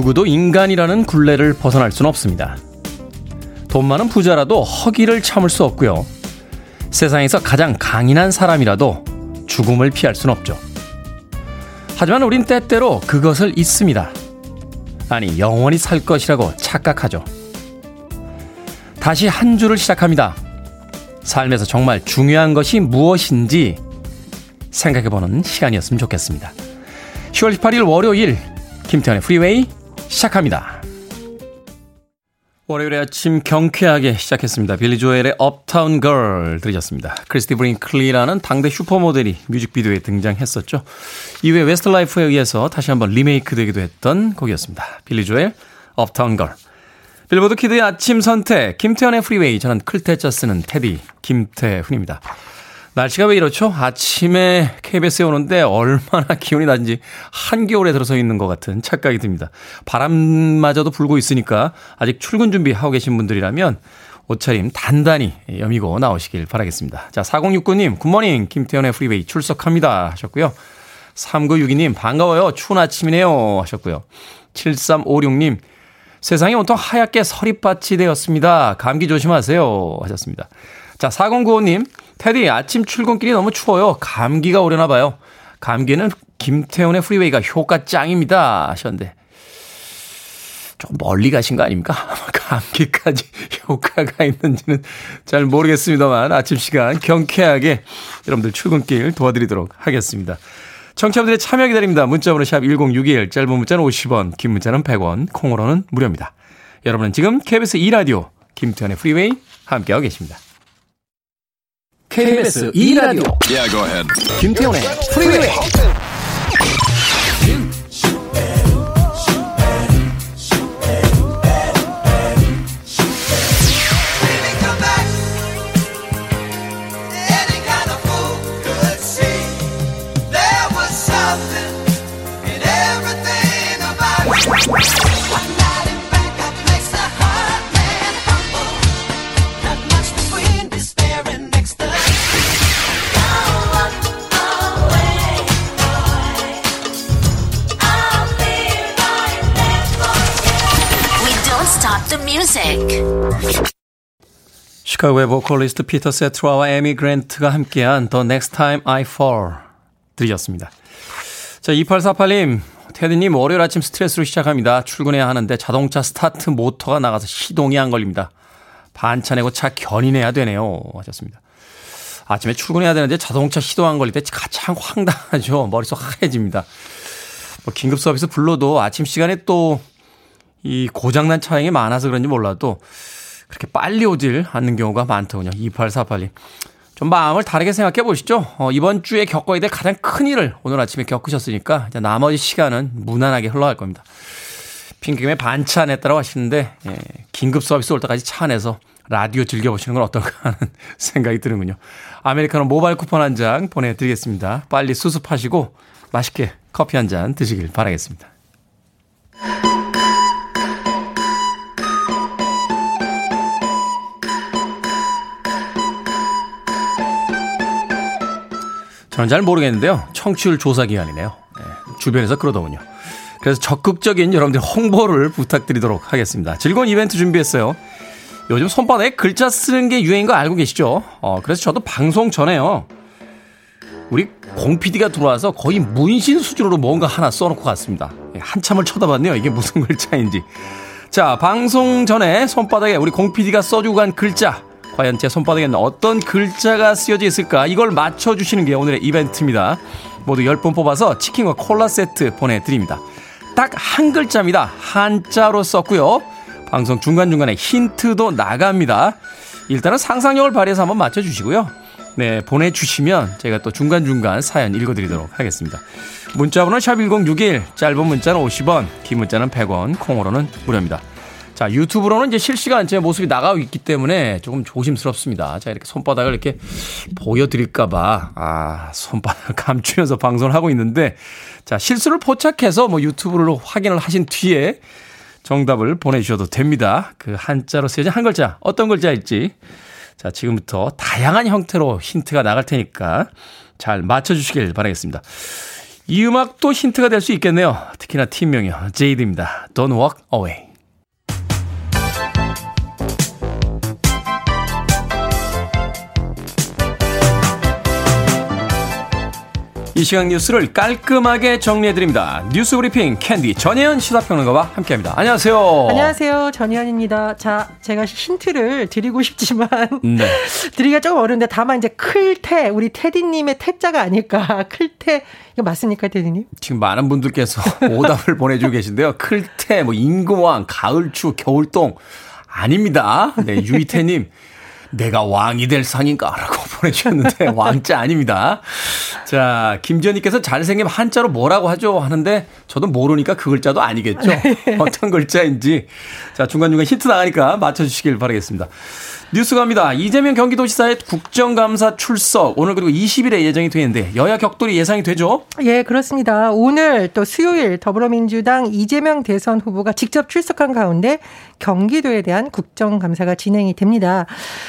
누구도 인간이라는 굴레를 벗어날 수는 없습니다. 돈 많은 부자라도 허기를 참을 수 없고요. 세상에서 가장 강인한 사람이라도 죽음을 피할 수는 없죠. 하지만 우린 때때로 그것을 잊습니다. 아니, 영원히 살 것이라고 착각하죠. 다시 한 주를 시작합니다. 삶에서 정말 중요한 것이 무엇인지 생각해보는 시간이었으면 좋겠습니다. 10월 18일 월요일 김태훈의 프리웨이 시작합니다. 월요일 아침 경쾌하게 시작했습니다. 빌리 조엘의 Uptown Girl 들으셨습니다. 크리스티 브링클리라는 당대 슈퍼모델이 뮤직비디오에 등장했었죠. 이후에 웨스트라이프에 의해서 다시 한번 리메이크 되기도 했던 곡이었습니다. 빌리 조엘 Uptown Girl. 빌보드 키드의 아침 선택 김태훈의 프리웨이 저는 클 태 자 쓰는 태디 김태훈입니다. 날씨가 왜 이렇죠? 아침에 KBS에 오는데 얼마나 기온이 낮은지 한겨울에 들어서 있는 것 같은 착각이 듭니다. 바람마저도 불고 있으니까 아직 출근 준비하고 계신 분들이라면 옷차림 단단히 여미고 나오시길 바라겠습니다. 자, 4069님, 굿모닝, 김태훈의 프리웨이 출석합니다. 하셨고요. 3962님, 반가워요. 추운 아침이네요. 하셨고요. 7356님, 세상이 온통 하얗게 서리밭이 되었습니다. 감기 조심하세요. 하셨습니다. 자, 4095님, 테디, 아침 출근길이 너무 추워요. 감기가 오려나 봐요. 감기는 김태훈의 프리웨이가 효과 짱입니다. 하셨는데. 좀 멀리 가신 거 아닙니까? 감기까지 효과가 있는지는 잘 모르겠습니다만 아침 시간 경쾌하게 여러분들 출근길 도와드리도록 하겠습니다. 청취자분들의 참여 기다립니다. 문자번호 샵 1061, 짧은 문자는 50원, 긴 문자는 100원, 콩으로는 무료입니다. 여러분은 지금 KBS 2라디오 김태현의 프리웨이 함께하고 계십니다. KBS 2라디오. Yeah, 김태훈의 프리웨이 시카고의 보컬리스트 피터 세테라와 에이미 그랜트가 함께한 The Next Time I Fall 들으셨습니다. 자, 2848님, 태디님 월요일 아침 스트레스로 시작합니다. 출근해야 하는데 자동차 스타트 모터가 나가서 시동이 안 걸립니다. 반차 내고 차 견인해야 되네요. 하셨습니다. 아침에 출근해야 되는데 자동차 시동 안 걸릴 때 가장 황당하죠. 머릿속 하얘집니다. 뭐 긴급 서비스 불러도 아침 시간에 또 이 고장난 차량이 많아서 그런지 몰라도 그렇게 빨리 오질 않는 경우가 많더군요. 2848님. 좀 마음을 다르게 생각해 보시죠. 어, 이번 주에 겪어야 될 가장 큰 일을 오늘 아침에 겪으셨으니까 이제 나머지 시간은 무난하게 흘러갈 겁니다. 핑크김에 반차 냈다고 하시는데 예, 긴급 서비스 올 때까지 차 안에서 라디오 즐겨보시는 건 어떨까 하는 생각이 드는군요. 아메리카노 모바일 쿠폰 한 장 보내드리겠습니다. 빨리 수습하시고 맛있게 커피 한 잔 드시길 바라겠습니다. 저는 잘 모르겠는데요. 청취율 조사 기간이네요. 네, 주변에서 그러더군요. 그래서 적극적인 여러분들 홍보를 부탁드리도록 하겠습니다. 즐거운 이벤트 준비했어요. 요즘 손바닥에 글자 쓰는 게 유행인 거 알고 계시죠? 어, 그래서 저도 방송 전에요. 우리 공 PD가 들어와서 거의 문신 수준으로 뭔가 하나 써놓고 갔습니다. 예, 한참을 쳐다봤네요. 이게 무슨 글자인지. 자, 방송 전에 손바닥에 우리 공 PD가 써주고 간 글자 과연 제 손바닥에는 어떤 글자가 쓰여져 있을까? 이걸 맞춰주시는 게 오늘의 이벤트입니다. 모두 10분 뽑아서 치킨과 콜라 세트 보내드립니다. 딱 한 글자입니다. 한자로 썼고요. 방송 중간중간에 힌트도 나갑니다. 일단은 상상력을 발휘해서 한번 맞춰주시고요. 네, 보내주시면 제가 또 중간중간 사연 읽어드리도록 하겠습니다. 문자번호 샵1061, 짧은 문자는 50원, 긴 문자는 100원, 콩으로는 무료입니다. 자, 유튜브로는 이제 실시간 제 모습이 나가고 있기 때문에 조금 조심스럽습니다. 자, 이렇게 손바닥을 이렇게 보여드릴까봐, 아, 손바닥 감추면서 방송을 하고 있는데, 자, 실수를 포착해서 뭐 유튜브로 확인을 하신 뒤에 정답을 보내주셔도 됩니다. 그 한자로 쓰여진 한 글자, 어떤 글자일지. 자, 지금부터 다양한 형태로 힌트가 나갈 테니까 잘 맞춰주시길 바라겠습니다. 이 음악도 힌트가 될 수 있겠네요. 특히나 팀명이요. 제이드입니다. Don't walk away. 이 시각 뉴스를 깔끔하게 정리해드립니다. 뉴스 브리핑 캔디 전혜연 시사평론가와 함께합니다. 안녕하세요. 안녕하세요. 전혜연입니다. 자, 제가 힌트를 드리고 싶지만 네. 드리기가 조금 어려운데 다만 이제 클테 우리 테디님의 태자가 아닐까. 클테 이거 맞습니까, 테디님? 지금 많은 분들께서 오답을 보내주고 계신데요. 클테, 뭐 임금왕, 가을추, 겨울동 아닙니다. 네, 유이태님. 내가 왕이 될 상인가? 라고 보내주셨는데, 왕자 아닙니다. 자, 김지현님께서 잘생김 한자로 뭐라고 하죠? 하는데, 저도 모르니까 그 글자도 아니겠죠? 네. 어떤 글자인지. 자, 중간중간 힌트 나가니까 맞춰주시길 바라겠습니다. 뉴스 갑니다. 이재명 경기도지사의 국정감사 출석 오늘 그리고 20일에 예정이 되는데 여야 격돌이 예상이 되죠? 예, 그렇습니다. 오늘 또 수요일 더불어민주당 이재명 대선 후보가 직접 출석한 가운데 경기도에 대한 국정감사가 진행이 됩니다.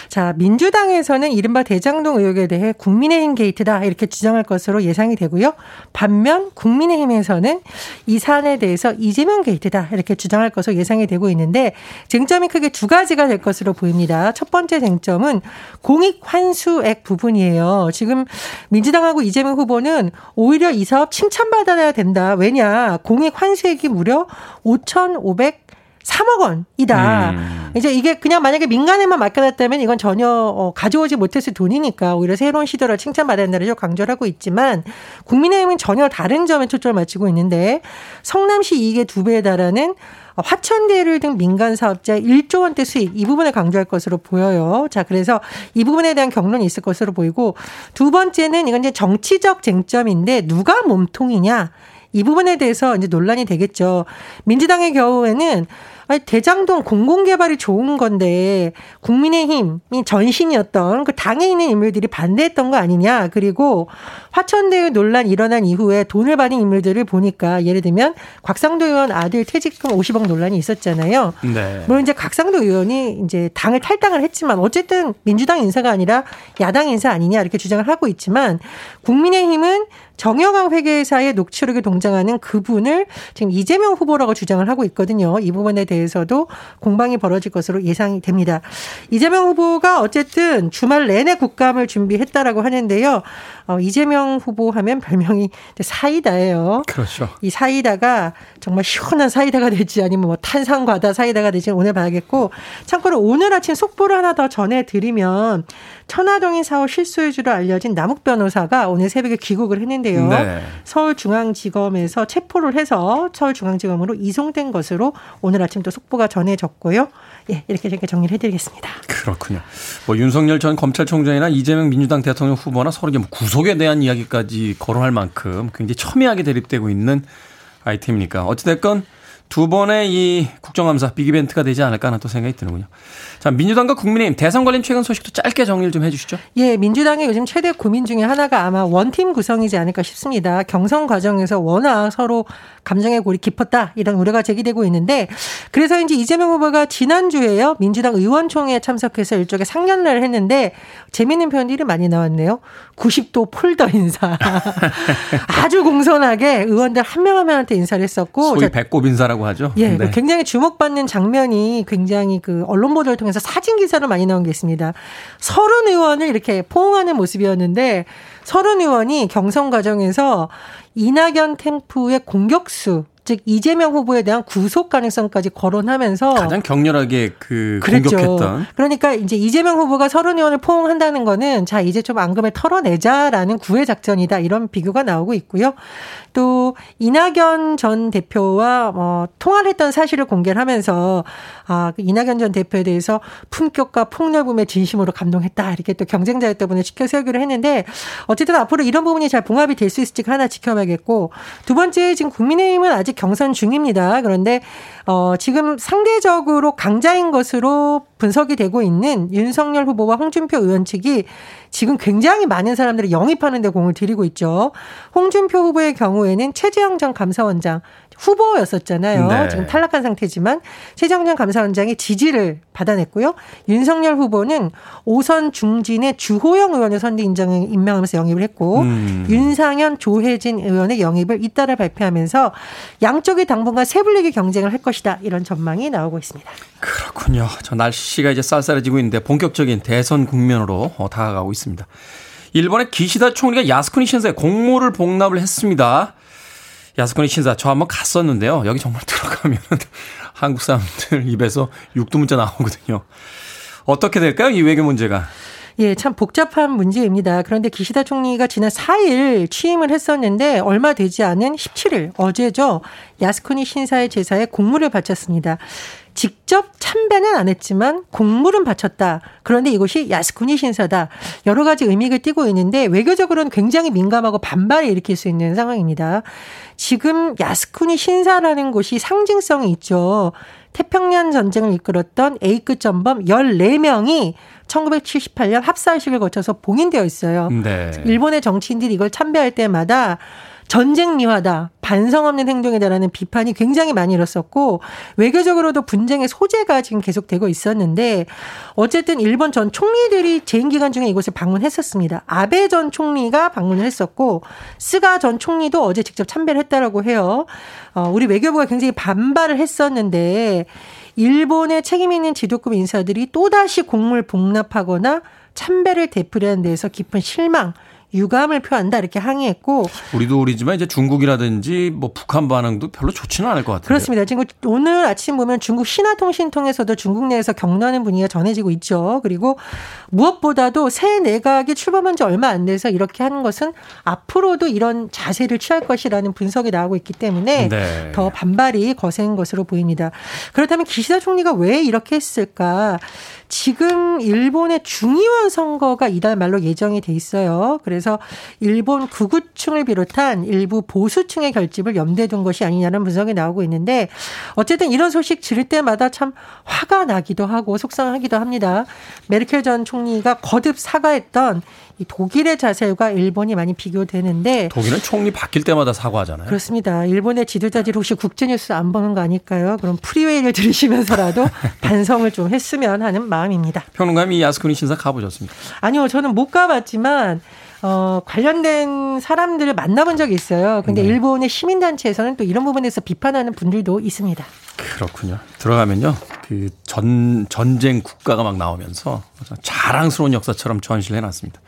자, 민주당에서는 이른바 대장동 의혹에 대해 국민의힘 게이트다 이렇게 주장할 것으로 예상이 되고요. 반면 국민의힘에서는 이 사안에 대해서 이재명 게이트다 이렇게 주장할 것으로 예상이 되고 있는데 쟁점이 크게 두 가지가 될 것으로 보입니다. 첫 번째 쟁점은 공익 환수액 부분이에요. 지금 민주당하고 이재명 후보는 오히려 이 사업 칭찬받아야 된다. 왜냐? 공익 환수액이 무려 5,500 3억 원이다. 음. 이제 이게 그냥 만약에 민간에만 맡겨놨다면 이건 전혀 어, 가져오지 못했을 돈이니까 오히려 새로운 시도를 칭찬받아야 된다를 강조를 하고 있지만 국민의힘은 전혀 다른 점에 초점을 맞추고 있는데 성남시 이익의 두 배에 달하는 화천대를 등 민간 사업자 1조 원대 수익 이 부분을 강조할 것으로 보여요. 자, 그래서 이 부분에 대한 경론이 있을 것으로 보이고 두 번째는 이건 이제 정치적 쟁점인데 누가 몸통이냐 이 부분에 대해서 이제 논란이 되겠죠. 민주당의 경우에는 아니, 대장동 공공개발이 좋은 건데 국민의힘이 전신이었던 그 당에 있는 인물들이 반대했던 거 아니냐. 그리고 화천대유 논란 일어난 이후에 돈을 받은 인물들을 보니까 예를 들면 곽상도 의원 아들 퇴직금 50억 논란이 있었잖아요. 네. 물론 이제 곽상도 의원이 이제 당을 탈당을 했지만 어쨌든 민주당 인사가 아니라 야당 인사 아니냐 이렇게 주장을 하고 있지만 국민의힘은 정영학 회계사의 녹취록에 동장하는 그분을 지금 이재명 후보라고 주장을 하고 있거든요. 이 부분에 대해 서도 공방이 벌어질 것으로 예상이 됩니다. 이재명 후보가 어쨌든 주말 내내 국감을 준비했다라고 하는데요. 어, 이재명 후보 하면 별명이 사이다예요. 그렇죠. 이 사이다가 정말 시원한 사이다가 될지 아니면 뭐 탄산과다 사이다가 될지 오늘 봐야겠고 참고로 오늘 아침 속보를 하나 더 전해드리면 천화동인 사업 실소유주로 알려진 남욱 변호사가 오늘 새벽에 귀국을 했는데요. 네. 서울중앙지검에서 체포를 해서 서울중앙지검으로 이송된 것으로 오늘 아침 또 속보가 전해졌고요. 예, 이렇게 이렇게 정리를 해드리겠습니다. 그렇군요. 뭐 윤석열 전 검찰총장이나 이재명 민주당 대통령 후보나 서로 뭐 구속 에 대한 이야기까지 거론할 만큼 굉장히 첨예하게 대립되고 있는 아이템이니까. 어찌됐건 두 번의 이 국정감사 빅이벤트가 되지 않을까 하는 또 생각이 드는군요. 자, 민주당과 국민의힘 대선 관련 최근 소식도 짧게 정리를 좀 해주시죠. 예, 민주당의 요즘 최대 고민 중에 하나가 아마 원팀 구성이지 않을까 싶습니다. 경선 과정에서 워낙 서로 감정의 골이 깊었다 이런 우려가 제기되고 있는데 그래서 이제 이재명 후보가 지난주에요 민주당 의원총회에 참석해서 일종의 상견례를 했는데 재미있는 표현들이 많이 나왔네요. 90도 폴더 인사. 아주 공손하게 의원들 한 명 한 명한테 인사를 했었고 소위 배꼽 인사라고 하죠. 예, 네. 굉장히 주목받는 장면이 굉장히 그 언론 보도를 통해서 사진 기사로 많이 나온 게 있습니다. 서른 의원을 이렇게 포옹하는 모습이었는데 서른 의원이 경선 과정에서 이낙연 템프의 공격수 즉 이재명 후보에 대한 구속 가능성까지 거론하면서 가장 격렬하게 그 그랬죠. 공격했던 그러니까 이제 이재명 후보가 서른 의원을 포옹한다는 거는 자 이제 좀 앙금을 털어내자라는 구애 작전이다 이런 비교가 나오고 있고요. 또 이낙연 전 대표와 뭐 통화를 했던 사실을 공개를 하면서 아, 그 이낙연 전 대표에 대해서 품격과 폭넓음의 진심으로 감동했다. 이렇게 또 경쟁자였다 분을 지켜 세우기로 했는데 어쨌든 앞으로 이런 부분이 잘 봉합이 될 수 있을지 하나 지켜봐야겠고 두 번째 지금 국민의힘은 아직 경선 중입니다. 그런데 어, 지금 상대적으로 강자인 것으로 분석이 되고 있는 윤석열 후보와 홍준표 의원 측이 지금 굉장히 많은 사람들이 영입하는 데 공을 들이고 있죠. 홍준표 후보의 경우에는 최재형 전 감사원장 후보였었잖아요. 네. 지금 탈락한 상태지만 최정년 감사원장이 지지를 받아냈고요. 윤석열 후보는 오선 중진의 주호영 의원의 선대 인정을 임명하면서 영입을 했고 음. 윤상현 조혜진 의원의 영입을 잇따라 발표하면서 양쪽이 당분간 세불리기 경쟁을 할 것이다 이런 전망이 나오고 있습니다. 그렇군요. 저 날씨가 이제 쌀쌀해지고 있는데 본격적인 대선 국면으로 어, 다가가고 있습니다. 일본의 기시다 총리가 야스쿠니 신사에 공모를 복납을 했습니다. 야스쿠니 신사 저 한번 갔었는데요. 여기 정말 들어가면 한국 사람들 입에서 육두문자 나오거든요. 어떻게 될까요? 이 외교 문제가. 예, 참 복잡한 문제입니다. 그런데 기시다 총리가 지난 4일 취임을 했었는데 얼마 되지 않은 17일 어제죠. 야스쿠니 신사의 제사에 공물을 바쳤습니다. 직접 참배는 안 했지만 공물은 바쳤다. 그런데 이곳이 야스쿠니 신사다. 여러 가지 의미를 띠고 있는데 외교적으로는 굉장히 민감하고 반발을 일으킬 수 있는 상황입니다. 지금 야스쿠니 신사라는 곳이 상징성이 있죠. 태평양 전쟁을 이끌었던 A급 전범 14명이 1978년 합사식을 거쳐서 봉인되어 있어요. 네. 일본의 정치인들이 이걸 참배할 때마다 전쟁 미화다, 반성 없는 행동이다라는 비판이 굉장히 많이 일었었고 외교적으로도 분쟁의 소재가 지금 계속되고 있었는데 어쨌든 일본 전 총리들이 재임 기간 중에 이곳을 방문했었습니다. 아베 전 총리가 방문을 했었고 스가 전 총리도 어제 직접 참배를 했다라고 해요. 어, 우리 외교부가 굉장히 반발을 했었는데 일본의 책임 있는 지도급 인사들이 또다시 공물 복납하거나 참배를 되풀이하는 데서 깊은 실망 유감을 표한다 이렇게 항의했고 우리도 우리지만 이제 중국이라든지 뭐 북한 반응도 별로 좋지는 않을 것 같아요. 그렇습니다. 지금 오늘 아침 보면 중국 신화통신 통해서도 중국 내에서 격노하는 분위기가 전해지고 있죠. 그리고 무엇보다도 새 내각이 출범한 지 얼마 안 돼서 이렇게 하는 것은 앞으로도 이런 자세를 취할 것이라는 분석이 나오고 있기 때문에 네. 더 반발이 거센 것으로 보입니다. 그렇다면 기시다 총리가 왜 이렇게 했을까? 지금 일본의 중의원 선거가 이달 말로 예정이 돼 있어요. 그래서 일본 극우층을 비롯한 일부 보수층의 결집을 염두에 둔 것이 아니냐는 분석이 나오고 있는데 어쨌든 이런 소식 들을 때마다 참 화가 나기도 하고 속상하기도 합니다. 메르켈 전 총리가 거듭 사과했던 이 독일의 자세와 일본이 많이 비교되는데 독일은 총리 바뀔 때마다 사과하잖아요. 그렇습니다. 일본의 지도자들이 혹시 국제뉴스 안 보는 거 아닐까요? 그럼 프리웨이를 들으시면서라도 반성을 좀 했으면 하는 마음입니다. 평론가님이 야스쿠니 신사 가보셨습니까? 아니요, 저는 못 가봤지만 어, 관련된 사람들을 만나본 적이 있어요. 근데 네. 일본의 시민단체에서는 또 이런 부분에서 비판하는 분들도 있습니다. 그렇군요. 들어가면요. 그 전, 전쟁 국가가 막 나오면서 자랑스러운 역사처럼 전시를 해놨습니다.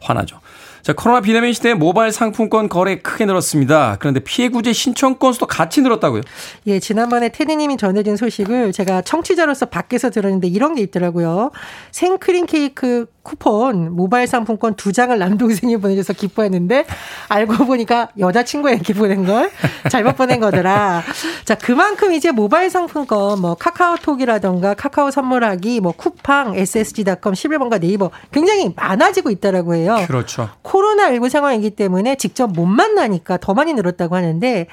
화나죠. 자, 코로나 비대면 시대에 모바일 상품권 거래 크게 늘었습니다. 그런데 피해 구제 신청 건수도 같이 늘었다고요? 예, 지난번에 테디님이 전해준 소식을 제가 청취자로서 밖에서 들었는데 이런 게 있더라고요. 생크림 케이크 쿠폰 모바일 상품권 두 장을 남동생이 보내줘서 기뻐했는데 알고 보니까 여자친구에게 보낸 걸 잘못 보낸 거더라. 자, 그만큼 이제 모바일 상품권 뭐 카카오톡이라던가 카카오 선물하기 뭐 쿠팡, ssg.com, 11번가 네이버 굉장히 많아지고 있다라고 해요. 그렇죠. 코로나19 상황이기 때문에 직접 못 만나니까 더 많이 늘었다고 하는데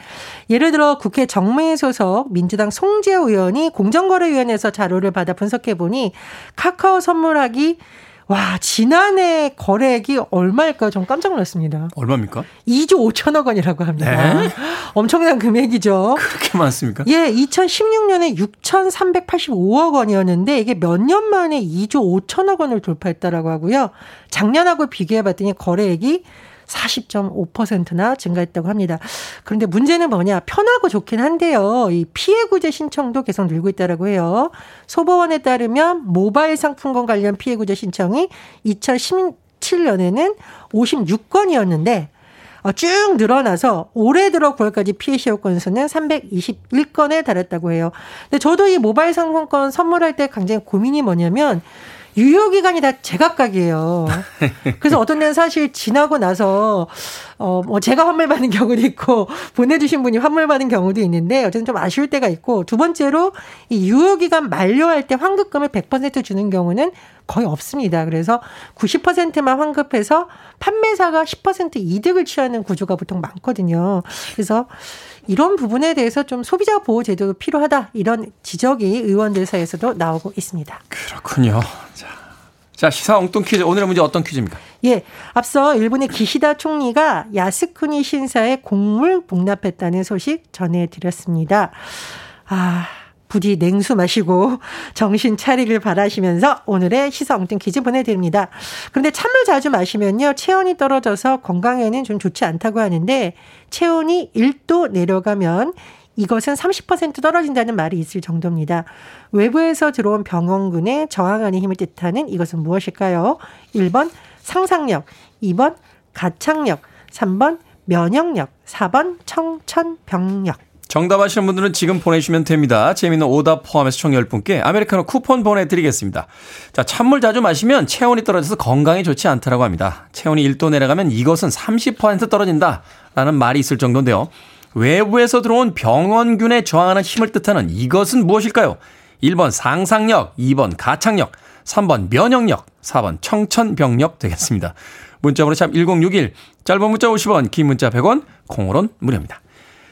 예를 들어 국회 정무위 소속 민주당 송재호 의원이 공정거래위원회에서 자료를 받아 분석해 보니 카카오 선물하기 와, 지난해 거래액이 얼마일까요? 전 깜짝 놀랐습니다. 얼마입니까? 2조 5천억 원이라고 합니다. 네? 엄청난 금액이죠. 그렇게 많습니까? 예, 2016년에 6,385억 원이었는데 이게 몇 년 만에 2조 5천억 원을 돌파했다라고 하고요. 작년하고 비교해 봤더니 거래액이 40.5%나 증가했다고 합니다. 그런데 문제는 뭐냐? 편하고 좋긴 한데요. 이 피해 구제 신청도 계속 늘고 있다라고 해요. 소보원에 따르면 모바일 상품권 관련 피해 구제 신청이 2017년에는 56건이었는데 어, 쭉 늘어나서 올해 들어 9월까지 피해 시효 건수는 321건에 달했다고 해요. 근데 저도 이 모바일 상품권 선물할 때 굉장히 고민이 뭐냐면 유효 기간이 다 제각각이에요. 그래서 어떤 데는 사실 지나고 나서 어뭐 제가 환불 받는 경우도 있고 보내주신 분이 환불 받은 경우도 있는데 어쨌든 좀 아쉬울 때가 있고 두 번째로 이 유효 기간 만료할 때 환급금을 100% 주는 경우는 거의 없습니다. 그래서 90%만 환급해서 판매사가 10% 이득을 취하는 구조가 보통 많거든요. 그래서 이런 부분에 대해서 좀 소비자 보호 제도도 필요하다 이런 지적이 의원들 사이에서도 나오고 있습니다. 그렇군요. 자, 자 시사 엉뚱 퀴즈 오늘의 문제 어떤 퀴즈입니까? 예, 앞서 일본의 기시다 총리가 야스쿠니 신사에 곡물 복납했다는 소식 전해드렸습니다. 아, 부디 냉수 마시고 정신 차리길 바라시면서 오늘의 시사 엉뚱 퀴즈 보내드립니다. 그런데 찬물 자주 마시면요. 체온이 떨어져서 건강에는 좀 좋지 않다고 하는데 체온이 1도 내려가면 이것은 30% 떨어진다는 말이 있을 정도입니다. 외부에서 들어온 병원군에 저항하는 힘을 뜻하는 이것은 무엇일까요? 1번 상상력, 2번 가창력, 3번 면역력, 4번 청천벽력. 정답 아시는 분들은 지금 보내주시면 됩니다. 재미있는 오답 포함해서 총 10분께 아메리카노 쿠폰 보내드리겠습니다. 자, 찬물 자주 마시면 체온이 떨어져서 건강에 좋지 않다라고 합니다. 체온이 1도 내려가면 이것은 30% 떨어진다. 라는 말이 있을 정도인데요. 외부에서 들어온 병원균에 저항하는 힘을 뜻하는 이것은 무엇일까요? 1번 상상력, 2번 가창력, 3번 면역력, 4번 청천벽력 되겠습니다. 문자번호 참 1061, 짧은 문자 50원, 긴 문자 100원, 콩으론 무료입니다.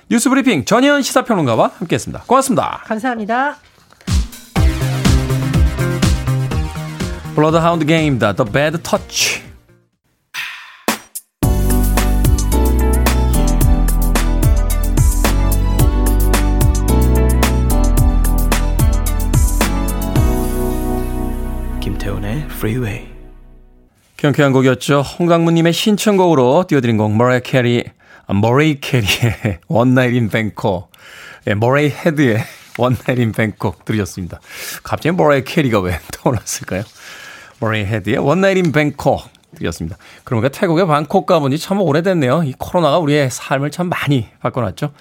뉴스 브리핑 전현 시사평론가와 함께했습니다. 고맙습니다. 감사합니다. 블러드하운드 게임입니다. The Bad Touch. 김태훈의 Freeway. 경쾌한 곡이었죠. 홍강무님의 신청곡으로 띄워드린 곡, 머라이어 캐리, 머라이어 캐리의 Night in Bangkok. 예, 머레이 헤드의 Night in Bangkok 들으셨습니다. 갑자기 머라이어 캐리가 왜 떠올랐을까요? 머레이 헤드의 Night in Bangkok 들으셨습니다. 그러니까 태국의 방콕 가본 지 참 오래됐네요. 이 코로나가 우리의 삶을 참 많이 바꿔놨죠.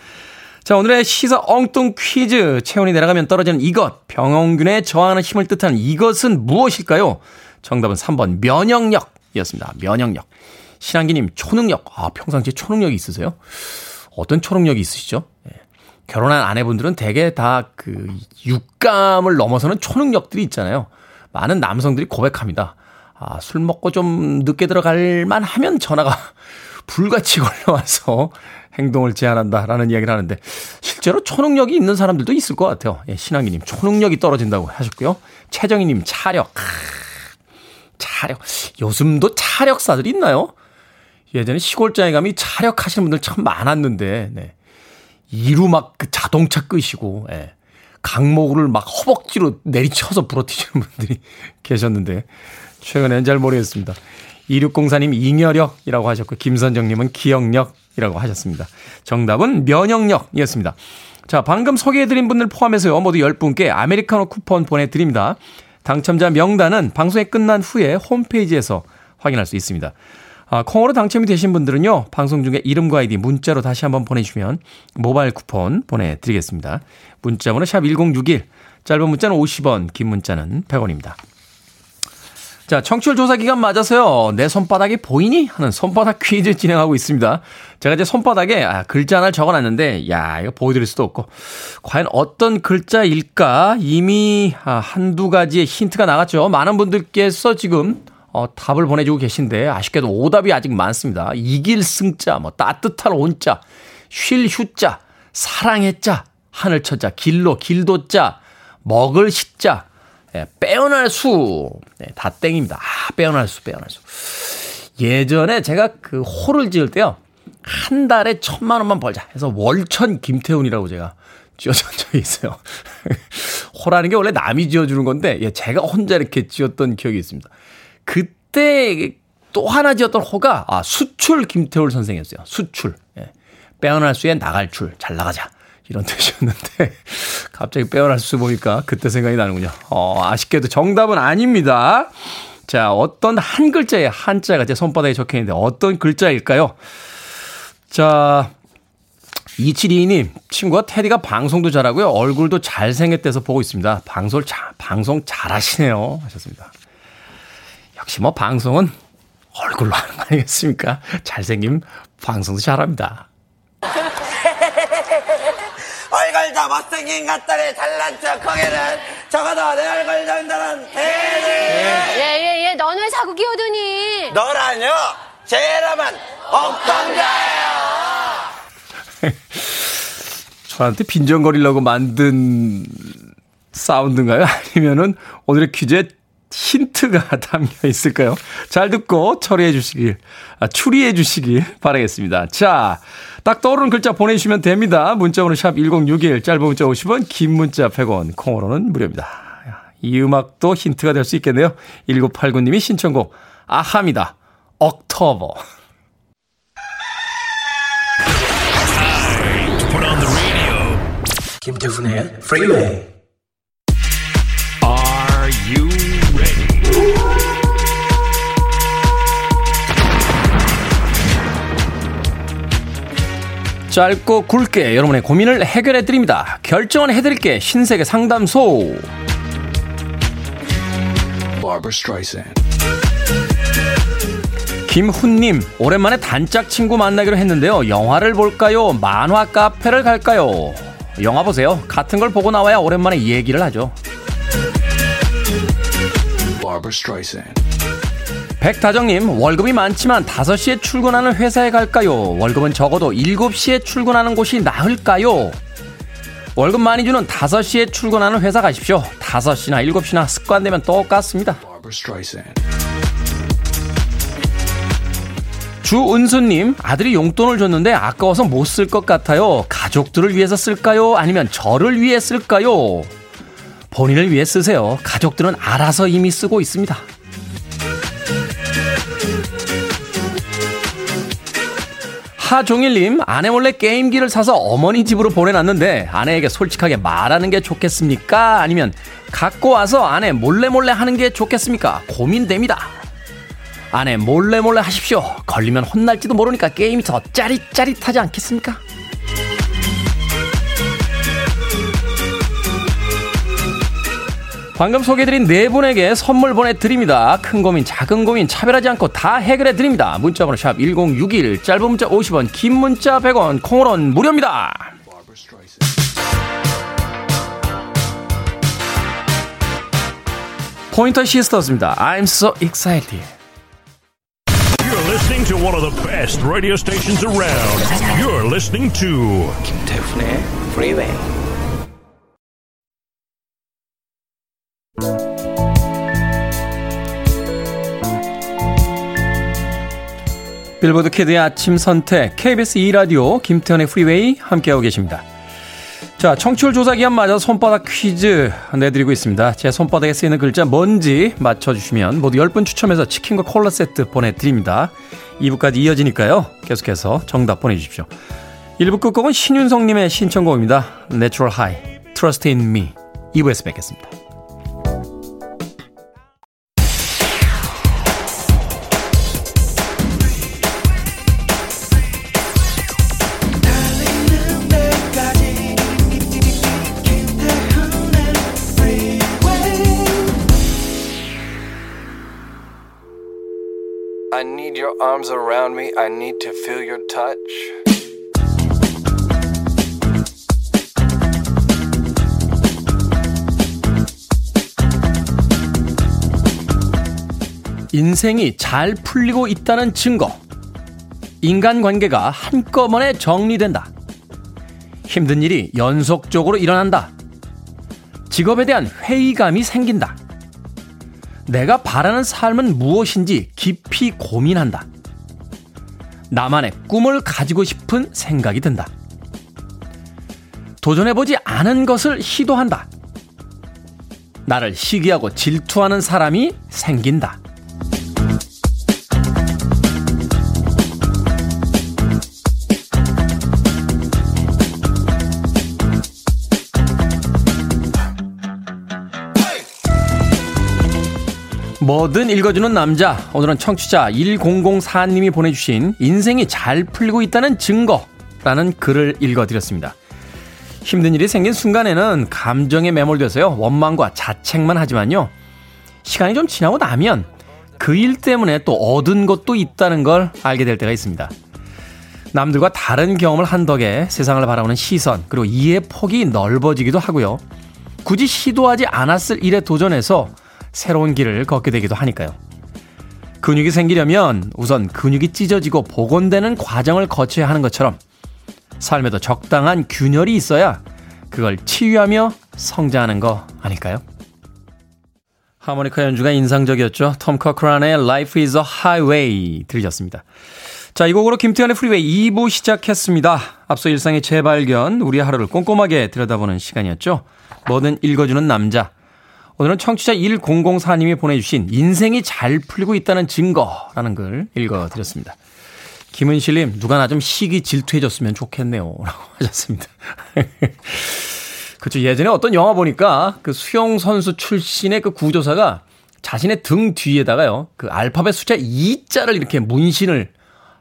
자, 오늘의 시사 엉뚱 퀴즈. 체온이 내려가면 떨어지는 이것. 병원균에 저항하는 힘을 뜻하는 이것은 무엇일까요? 정답은 3번 면역력이었습니다. 면역력. 신한기님 초능력. 아, 평상시에 초능력이 있으세요? 어떤 초능력이 있으시죠? 예. 결혼한 아내분들은 대개 다 그 육감을 넘어서는 초능력들이 있잖아요. 많은 남성들이 고백합니다. 아, 술 먹고 좀 늦게 들어갈 만 하면 전화가 불같이 걸려와서 행동을 제한한다라는 이야기를 하는데 실제로 초능력이 있는 사람들도 있을 것 같아요. 예, 신앙이님 초능력이 떨어진다고 하셨고요. 최정희님 차력. 차력. 요즘도 차력사들이 있나요? 예전에 시골장에 가면 차력하시는 분들 참 많았는데, 네. 이루 막 그 자동차 끄시고, 예. 강목을 막 허벅지로 내리쳐서 부러뜨리는 분들이 계셨는데, 최근엔 잘 모르겠습니다. 2604님 잉여력이라고 하셨고, 김선정님은 기억력이라고 하셨습니다. 정답은 면역력이었습니다. 자, 방금 소개해드린 분들 포함해서요, 모두 10분께 아메리카노 쿠폰 보내드립니다. 당첨자 명단은 방송이 끝난 후에 홈페이지에서 확인할 수 있습니다. 아, 콩으로 당첨이 되신 분들은요, 방송 중에 이름과 아이디 문자로 다시 한번 보내주시면 모바일 쿠폰 보내드리겠습니다. 문자번호 샵 1061, 짧은 문자는 50원, 긴 문자는 100원입니다. 자, 청취율 조사 기간 맞아서요. 내 손바닥이 보이니? 하는 손바닥 퀴즈 진행하고 있습니다. 제가 이제 손바닥에 아, 글자 하나를 적어 놨는데, 야, 이거 보여드릴 수도 없고. 과연 어떤 글자일까? 이미 아, 한두 가지의 힌트가 나갔죠. 많은 분들께서 지금 어, 답을 보내주고 계신데, 아쉽게도 오답이 아직 많습니다. 이길 승자, 뭐, 따뜻할 온자, 쉴 휴자, 사랑의 자, 하늘 쳐자, 길로, 길도자, 먹을 시자, 예, 빼어날 수. 네, 다 땡입니다. 아, 빼어날 수, 빼어날 수. 예전에 제가 그 호를 지을 때요. 한 달에 천만 원만 벌자 해서 월천 김태훈이라고 제가 지어준 적이 있어요. 호라는 게 원래 남이 지어주는 건데, 예, 제가 혼자 이렇게 지었던 기억이 있습니다. 그때 또 하나 지었던 호가, 아, 수출 김태훈 선생이었어요. 수출. 예. 빼어날 수에 나갈 줄. 잘 나가자. 이런 뜻이었는데 갑자기 빼어날 수 보니까 그때 생각이 나는군요. 어, 아쉽게도 정답은 아닙니다. 자, 어떤 한 글자의 한자가 제 손바닥에 적혀 있는데 어떤 글자일까요? 자, 2722님, 친구가 테디가 방송도 잘하고요. 얼굴도 잘생겼대서 보고 있습니다. 방송, 자, 방송 잘하시네요. 하셨습니다. 역시 뭐 방송은 얼굴로 하는 거 아니겠습니까? 잘생김 방송도 잘합니다. 얼굴도 못생긴 것들이 잘난 척 하기는 적어도 내 얼굴 정도는 해야지 예예예 예, 넌왜 자꾸 끼어드니 너라뇨 제 이름은 옥동자예요 저한테 빈정거리려고 만든 사운드인가요? 아니면은 오늘의 퀴즈에 힌트가 담겨 있을까요? 잘 듣고 처리해 주시길, 아, 추리해 주시길 바라겠습니다. 자, 딱 떠오르는 글자 보내주시면 됩니다. 문자번호 샵 1061, 짧은 문자 50원, 긴 문자 100원, 콩으로는 무료입니다. 이 음악도 힌트가 될 수 있겠네요. 1989님이 신청곡, 아합니다. 억터버. 김태훈의 Freeway. Are you 짧고 굵게 여러분의 고민을 해결해 드립니다. 결정은 해 드릴게 신세계 상담소. 김훈님, 오랜만에 단짝 친구 만나기로 했는데요. 영화를 볼까요? 만화 카페를 갈까요? 영화 보세요. 같은 걸 보고 나와야 오랜만에 얘기를 하죠. 백다정님, 월급이 많지만 5시에 출근하는 회사에 갈까요? 월급은 적어도 7시에 출근하는 곳이 나을까요? 월급 많이 주는 5시에 출근하는 회사 가십시오. 5시나 7시나 습관되면 똑같습니다. 주은수님, 아들이 용돈을 줬는데 아까워서 못 쓸 것 같아요. 가족들을 위해서 쓸까요? 아니면 저를 위해 쓸까요? 본인을 위해 쓰세요. 가족들은 알아서 이미 쓰고 있습니다. 하종일님, 아내 몰래 게임기를 사서 어머니 집으로 보내놨는데 아내에게 솔직하게 말하는 게 좋겠습니까? 아니면 갖고 와서 아내 몰래 몰래 하는 게 좋겠습니까? 고민됩니다. 아내 몰래 몰래 하십시오. 걸리면 혼날지도 모르니까 게임이 더 짜릿짜릿하지 않겠습니까? 방금 소개해드린 네 분에게 선물 보내드립니다. 큰 고민, 작은 고민 차별하지 않고 다 해결해드립니다. 문자번호 샵 1061, 짧은 문자 50원, 긴 문자 100원, 콩으로는 무료입니다. 포인터 시스터즈입니다. I'm so excited. You're listening to one of the best radio stations around. You're listening to 김태훈의 Freeway. 빌보드 키드의 아침 선택 KBS 2라디오 김태현의 프리웨이 함께하고 계십니다. 자, 청취율 조사 기한 맞아 손바닥 퀴즈 내드리고 있습니다. 제 손바닥에 쓰이는 글자 뭔지 맞춰주시면 모두 10분 추첨해서 치킨과 콜라 세트 보내드립니다. 2부까지 이어지니까요. 계속해서 정답 보내주십시오. 1부 끝곡은 신윤성님의 신청곡입니다. Natural High, Trust in Me. 2부에서 뵙겠습니다. Arms around me. I need to feel your touch. 인생이 잘 풀리고 있다는 증거. 인간관계가 한꺼번에 정리된다. 힘든 일이 연속적으로 일어난다. 직업에 대한 회의감이 생긴다. 내가 바라는 삶은 무엇인지 깊이 고민한다. 나만의 꿈을 가지고 싶은 생각이 든다. 도전해보지 않은 것을 시도한다. 나를 시기하고 질투하는 사람이 생긴다. 뭐든 읽어주는 남자. 오늘은 청취자 1004님이 보내주신 인생이 잘 풀리고 있다는 증거라는 글을 읽어드렸습니다. 힘든 일이 생긴 순간에는 감정에 매몰돼서요. 원망과 자책만 하지만요. 시간이 좀 지나고 나면 그 일 때문에 또 얻은 것도 있다는 걸 알게 될 때가 있습니다. 남들과 다른 경험을 한 덕에 세상을 바라보는 시선, 그리고 이해 폭이 넓어지기도 하고요. 굳이 시도하지 않았을 일에 도전해서 새로운 길을 걷게 되기도 하니까요. 근육이 생기려면 우선 근육이 찢어지고 복원되는 과정을 거쳐야 하는 것처럼 삶에도 적당한 균열이 있어야 그걸 치유하며 성장하는 거 아닐까요? 하모니카 연주가 인상적이었죠. 톰 커크란의 Life is a Highway 들으셨습니다. 자, 이 곡으로 김태현의 프리웨이 2부 시작했습니다. 앞서 일상의 재발견, 우리 하루를 꼼꼼하게 들여다보는 시간이었죠. 뭐든 읽어주는 남자. 오늘은 청취자 1004님이 보내주신 인생이 잘 풀리고 있다는 증거라는 글 읽어드렸습니다. 김은실님, 누가 나 좀 시기 질투해줬으면 좋겠네요. 라고 하셨습니다. 그렇죠. 예전에 어떤 영화 보니까 그 수영 선수 출신의 그 구조사가 자신의 등 뒤에다가요, 그 알파벳 숫자 2자를 이렇게 문신을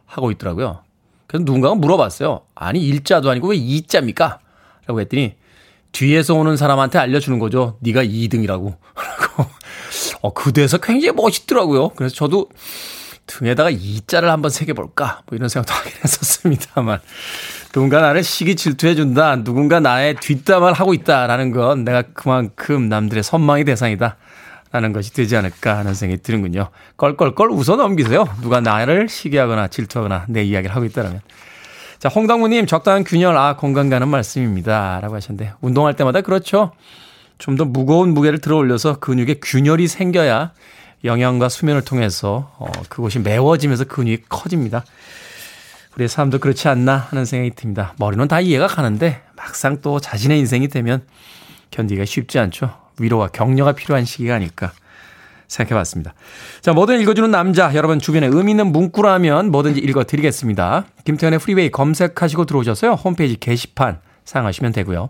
하고 있더라고요. 그래서 누군가가 물어봤어요. 아니, 1자도 아니고 왜 2자입니까? 라고 했더니 뒤에서 오는 사람한테 알려주는 거죠. 네가 2등이라고. 라고. 어, 그 대사 굉장히 멋있더라고요. 그래서 저도 등에다가 2자를 한번 새겨볼까? 뭐 이런 생각도 하긴 했었습니다만. 누군가 나를 시기 질투해준다. 누군가 나의 뒷담화를 하고 있다라는 건 내가 그만큼 남들의 선망의 대상이다. 라는 것이 되지 않을까 하는 생각이 드는군요. 껄껄껄 웃어 넘기세요. 누가 나를 시기하거나 질투하거나 내 이야기를 하고 있다면. 자, 홍당무님, 적당한 균열, 아, 건강 가는 말씀입니다. 라고 하셨는데, 운동할 때마다 그렇죠. 좀 더 무거운 무게를 들어 올려서 근육에 균열이 생겨야 영양과 수면을 통해서, 어, 그곳이 메워지면서 근육이 커집니다. 우리의 삶도 그렇지 않나 하는 생각이 듭니다. 머리는 다 이해가 가는데, 막상 또 자신의 인생이 되면 견디기가 쉽지 않죠. 위로와 격려가 필요한 시기가 아닐까 생각해 봤습니다. 자, 뭐든 읽어주는 남자. 여러분 주변에 의미 있는 문구라면 뭐든지 읽어드리겠습니다. 김태훈의 Freeway 검색하시고 들어오셔서요. 홈페이지 게시판 사용하시면 되고요.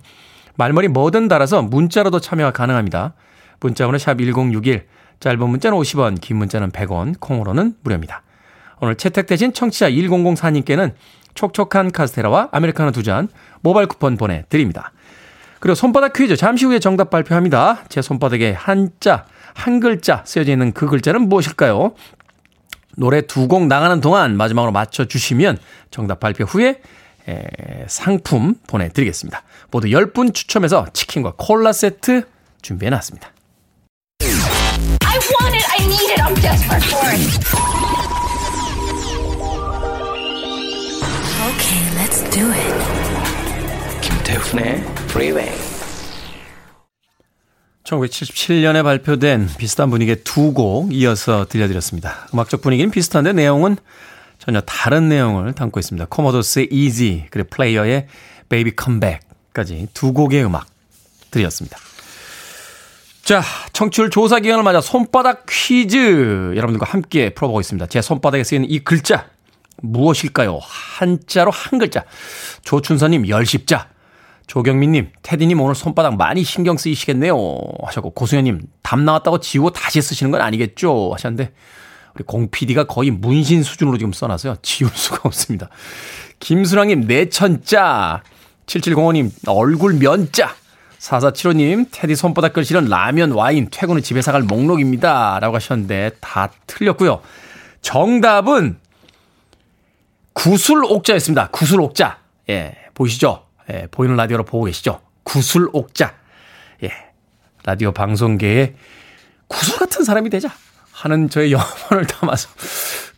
말머리 뭐든 달아서 문자로도 참여가 가능합니다. 문자번호 샵 1061, 짧은 문자는 50원, 긴 문자는 100원, 콩으로는 무료입니다. 오늘 채택되신 청취자 1004님께는 촉촉한 카스테라와 아메리카노 두 잔 모바일 쿠폰 보내드립니다. 그리고 손바닥 퀴즈 잠시 후에 정답 발표합니다. 제 손바닥에 한자, 한 글자 쓰여져 있는 그 글자는 무엇일까요? 노래 두 곡 나가는 동안 마지막으로 맞춰주시면 정답 발표 후에 에, 상품 보내드리겠습니다. 모두 10분 추첨해서 치킨과 콜라 세트 준비해놨습니다. I want it, I need it, I'm desperate for it. Okay, let's do it. 김태훈의 Freeway. 1977년에 발표된 비슷한 분위기의 두 곡 이어서 들려드렸습니다. 음악적 분위기는 비슷한데 내용은 전혀 다른 내용을 담고 있습니다. 코모도스의 Easy 그리고 플레이어의 Baby Come Back까지 두 곡의 음악 들렸습니다. 자, 청취율 조사 기간을 맞아 손바닥 퀴즈 여러분들과 함께 풀어보고 있습니다. 제 손바닥에 쓰이는 이 글자 무엇일까요? 한자로 한 글자. 조춘서님 열십자. 조경민님, 테디님 오늘 손바닥 많이 신경 쓰이시겠네요. 하셨고, 고수현님, 답 나왔다고 지우고 다시 쓰시는 건 아니겠죠? 하셨는데, 우리 공 PD가 거의 문신 수준으로 지금 써놨어요. 지울 수가 없습니다. 김수랑님, 내천자. 7705님, 얼굴 면자. 4475님, 테디 손바닥 글씨는 라면, 와인, 퇴근 후 집에 사갈 목록입니다. 라고 하셨는데, 다 틀렸고요. 정답은 구슬옥자였습니다. 구슬옥자. 예, 보이시죠? 예, 보이는 라디오로 보고 계시죠? 구슬옥자. 예, 라디오 방송계에 구슬 같은 사람이 되자 하는 저의 염원을 담아서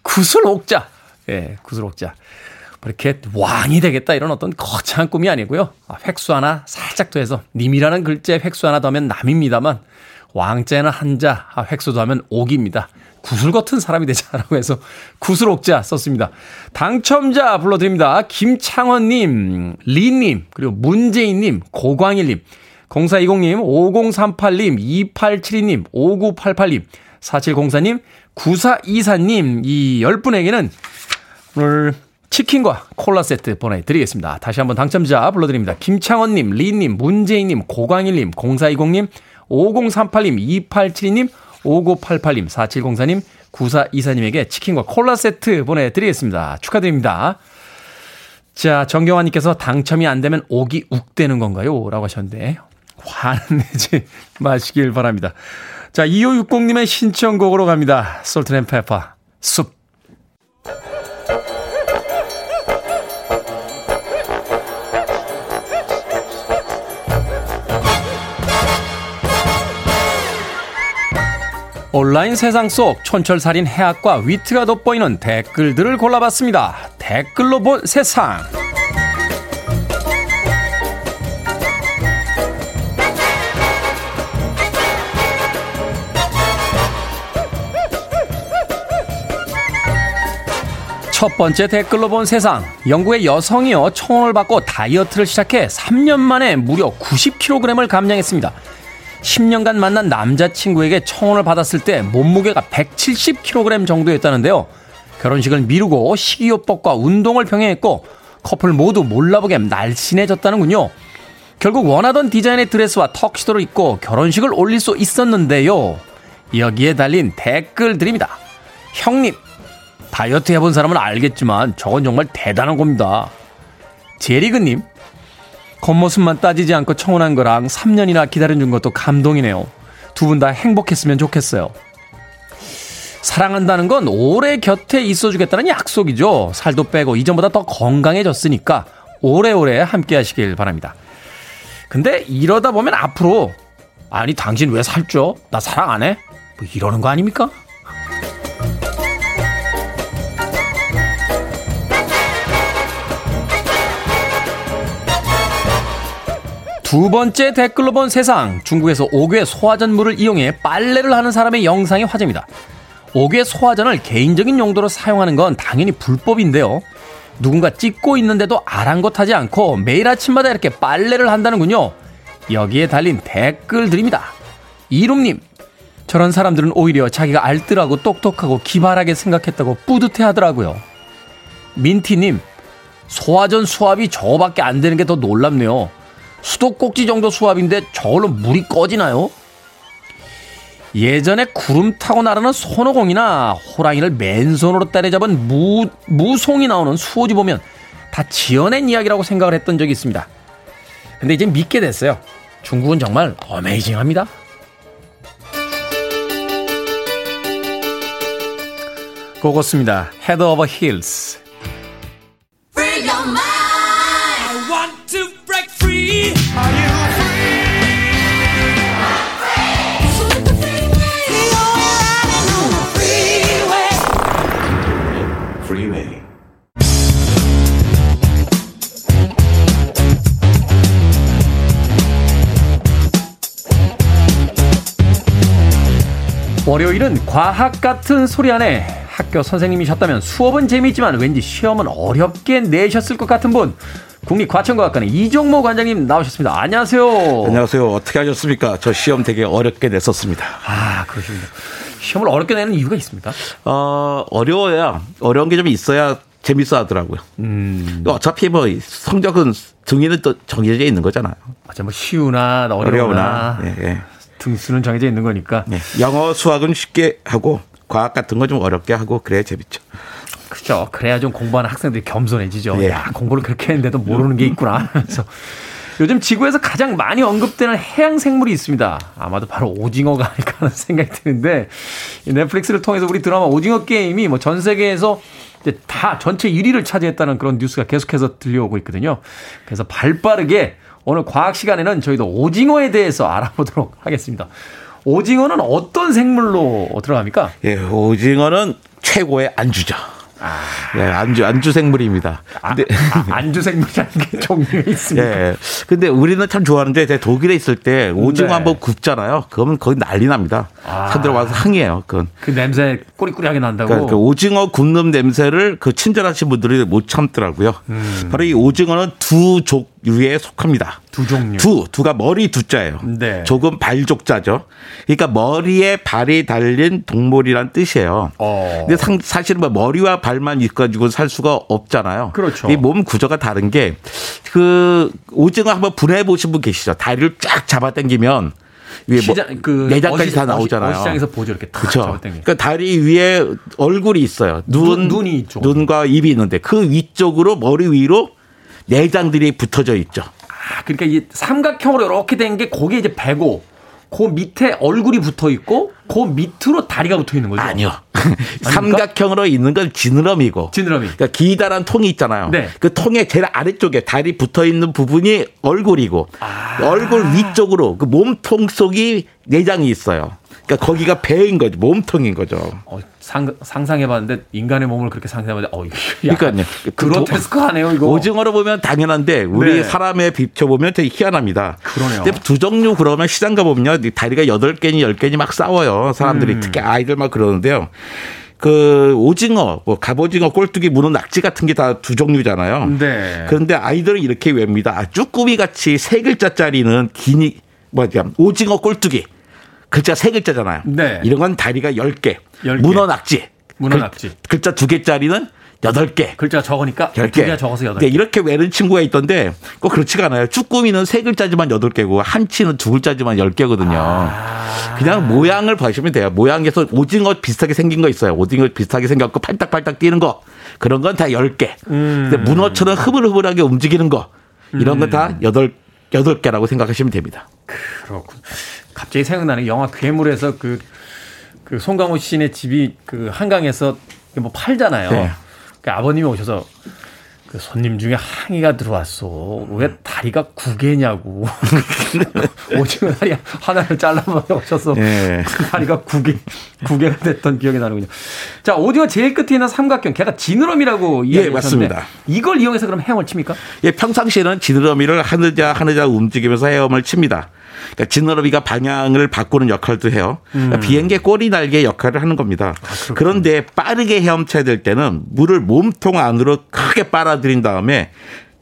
구슬옥자. 예, 구슬옥자. 뭐 이렇게 왕이 되겠다 이런 어떤 거창한 꿈이 아니고요. 아, 획수 하나 살짝 더해서 님이라는 글자에 획수 하나 더하면 남입니다만 왕자에는 한자, 아, 획수 더하면 옥입니다. 구슬 같은 사람이 되자라고 해서 구슬옥자 썼습니다. 당첨자 불러드립니다. 김창원님, 리님, 그리고 문재인님, 고광일님, 0420님, 5038님, 2872님, 5988님, 4704님, 9424님, 이 10분에게는 오늘 치킨과 콜라 세트 보내드리겠습니다. 다시 한번 당첨자 불러드립니다. 김창원님, 리님, 문재인님, 고광일님, 0420님, 5038님, 2872님, 5988님, 4704님, 9424님에게 치킨과 콜라 세트 보내드리겠습니다. 축하드립니다. 자, 정경환님께서 당첨이 안 되면 옥이 욱되는 건가요? 라고 하셨는데, 화내지 마시길 바랍니다. 자, 2560님의 신청곡으로 갑니다. 솔트앤페퍼, 숲. 온라인 세상 속 촌철살인 해학과 위트가 돋보이는 댓글들을 골라봤습니다. 댓글로 본 세상. 첫 번째 댓글로 본 세상. 영국의 여성이요. 청혼을 받고 다이어트를 시작해 3년 만에 무려 90kg을 감량했습니다. 10년간 만난 남자친구에게 청혼을 받았을 때 몸무게가 170kg 정도였다는데요. 결혼식을 미루고 식이요법과 운동을 병행했고 커플 모두 몰라보게 날씬해졌다는군요. 결국 원하던 디자인의 드레스와 턱시도를 입고 결혼식을 올릴 수 있었는데요. 여기에 달린 댓글들입니다. 형님, 다이어트 해본 사람은 알겠지만 저건 정말 대단한 겁니다. 제리그님, 겉모습만 따지지 않고 청혼한 거랑 3년이나 기다려준 것도 감동이네요. 두 분 다 행복했으면 좋겠어요. 사랑한다는 건 오래 곁에 있어주겠다는 약속이죠. 살도 빼고 이전보다 더 건강해졌으니까 오래오래 함께 하시길 바랍니다. 근데 이러다 보면 앞으로 아니 당신 왜 살쪄? 나 사랑 안 해? 뭐 이러는 거 아닙니까? 두 번째 댓글로 본 세상. 중국에서 5개 소화전물을 이용해 빨래를 하는 사람의 영상이 화제입니다. 5개 소화전을 개인적인 용도로 사용하는 건 당연히 불법인데요. 누군가 찍고 있는데도 아랑곳하지 않고 매일 아침마다 이렇게 빨래를 한다는군요. 여기에 달린 댓글들입니다. 이룸님, 저런 사람들은 오히려 자기가 알뜰하고 똑똑하고 기발하게 생각했다고 뿌듯해 하더라고요. 민티님, 소화전 수압이 저밖에 안 되는 게 더 놀랍네요. 수도꼭지 정도 수압인데 저걸로 물이 꺼지나요? 예전에 구름 타고 나르는 손오공이나 호랑이를 맨손으로 때려잡은 무, 무송이 나오는 수호지 보면 다 지어낸 이야기라고 생각을 했던 적이 있습니다. 근데 이제 믿게 됐어요. 중국은 정말 어메이징합니다. 고고습니다. Head over heels. 월요일은 과학 같은 소리 안에 학교 선생님이셨다면 수업은 재미있지만 왠지 시험은 어렵게 내셨을 것 같은 분 국립과천과학관의 이종모 관장님 나오셨습니다. 안녕하세요. 안녕하세요. 어떻게 하셨습니까? 저 시험 되게 어렵게 냈었습니다. 아 그러십니다. 시험을 어렵게 내는 이유가 있습니까? 어, 어려워야 어려운 게 좀 있어야 재밌어 하더라고요. 음. 어차피 뭐 성적은 등위는 또 정해져 있는 거잖아요. 맞아 뭐 쉬우나 어려우나 어려우나. 예, 예. 등수는 정해져 있는 거니까. 예. 영어, 수학은 쉽게 하고 과학 같은 건좀 어렵게 하고 그래야 재밌죠. 그죠. 그래야 좀 공부하는 학생들이 겸손해지죠. 예. 야, 공부를 그렇게 했는데도 모르는 게 있구나. 그래서 요즘 지구에서 가장 많이 언급되는 해양 생물이 있습니다. 아마도 바로 오징어가 아닐까 하는 생각이 드는데 이 넷플릭스를 통해서 우리 드라마 오징어 게임이 뭐 전 세계에서 이제 다 전체 1위를 차지했다는 그런 뉴스가 계속해서 들려오고 있거든요. 그래서 발 빠르게 오늘 과학 시간에는 저희도 오징어에 대해서 알아보도록 하겠습니다. 오징어는 어떤 생물로 들어갑니까? 예, 오징어는 최고의 안주죠. 예, 안주 안주 생물입니다. 아, 근데 아, 안주 생물이라는 게 종류에 있습니다. 예. 근데 우리는 참 좋아하는데 제가 독일에 있을 때 오징어 네. 한번 굽잖아요. 그러면 거기 난리 납니다. 아. 사람들 와서 항의해요. 그건. 그 냄새 꼬리꼬리하게 난다고. 그러니까 그 오징어 굽는 냄새를 그 친절하신 분들이 못 참더라고요. 음. 바로 이 오징어는 두 족류에 속합니다. 두 종류. 두, 두가 머리 두자예요. 네. 조금 발족자죠. 그러니까 머리에 발이 달린 동물이란 뜻이에요. 어. 근데 상- 사실은 뭐 머리와 발만 있어가지고 살 수가 없잖아요. 그렇죠. 이 몸 구조가 다른 게 그 오징어 한번 분해해 보신 분 계시죠? 다리를 쫙 잡아당기면 위에 뭐 시장 그 내장까지 어시- 다 나오잖아요. 어시장에서 보죠 이렇게 탁 그렇죠. 잡아당겨. 그러니까 다리 위에 얼굴이 있어요. 눈, 눈- 눈이 있죠. 눈과 입이 있는데 그 위쪽으로 머리 위로 내장들이 붙어져 있죠. 아, 그러니까 이 삼각형으로 이렇게 된 게 거기에 이제 배고 그 밑에 얼굴이 붙어 있고 그 밑으로 다리가 붙어 있는 거죠. 아니요. 삼각형으로 있는 건 지느러미고. 지느러미. 그러니까 기다란 통이 있잖아요. 네. 그 통의 제일 아래쪽에 다리 붙어 있는 부분이 얼굴이고 아. 얼굴 위쪽으로 그 몸통 속이 내장이 있어요. 그러니까 거기가 배인 거죠. 몸통인 거죠. 어, 상, 상상해봤는데 인간의 몸을 그렇게 상상해봤는데 어 그러니까요. 그 그로테스크하네요 이거. 오징어로 보면 당연한데 우리 네. 사람에 비춰보면 되게 희한합니다. 그러네요. 근데 두 종류 그러면 시장 가보면요. 이 다리가 여덟 개니 열 개니 막 싸워요. 사람들이 음. 특히 아이들 막 그러는데요. 그 오징어, 뭐 갑오징어, 꼴뚜기, 문어, 낙지 같은 게 다 두 종류잖아요. 네. 그런데 아이들은 이렇게 외웁니다. 아, 쭈꾸미 같이 세 글자짜리는 기니 뭐냐 오징어, 꼴뚜기 글자 세 글자잖아요. 네. 이런 건 다리가 10개. 열 개. 문어, 낙지. 문어, 글- 낙지. 글자 두 개짜리는 여덟 개. 글자가 적으니까 열두 개. 개가 적어서 여덟 네, 개. 이렇게 외는 친구가 있던데 꼭 그렇지가 않아요. 쭈꾸미는 세 글자지만 여덟 개고 한치는 두 글자지만 열 개거든요. 아. 그냥 모양을 보시면 돼요. 모양에서 오징어 비슷하게 생긴 거 있어요. 오징어 비슷하게 생겼고 팔딱팔딱 뛰는 거 그런 건 다 열 개. 음. 근데 문어처럼 흐물흐물하게 움직이는 거 이런 건 다 여덟 여덟 개라고 생각하시면 됩니다. 그렇군. 갑자기 생각나는 게 영화 괴물에서 그, 그 송강호 씨네 집이 그 한강에서 뭐 팔잖아요. 네. 그 아버님이 오셔서 그 손님 중에 항의가 들어왔어. 왜 다리가 구 개냐고. 오징어 다리 하나를 잘라서 오셔서 예. 그 다리가 구 개, 구 개가 됐던 기억이 나는군요. 자, 오징어 제일 끝에 있는 삼각형, 걔가 지느러미라고 이야기하셨는데 맞습니다. 이걸 이용해서 그럼 헤엄을 칩니까? 예, 평상시에는 지느러미를 하느자 하느자 움직이면서 헤엄을 칩니다. 그러니까 지느러미가 방향을 바꾸는 역할도 해요. 그러니까 비행기 꼬리 날개 역할을 하는 겁니다. 그런데 빠르게 헤엄쳐야 될 때는 물을 몸통 안으로 크게 빨아들인 다음에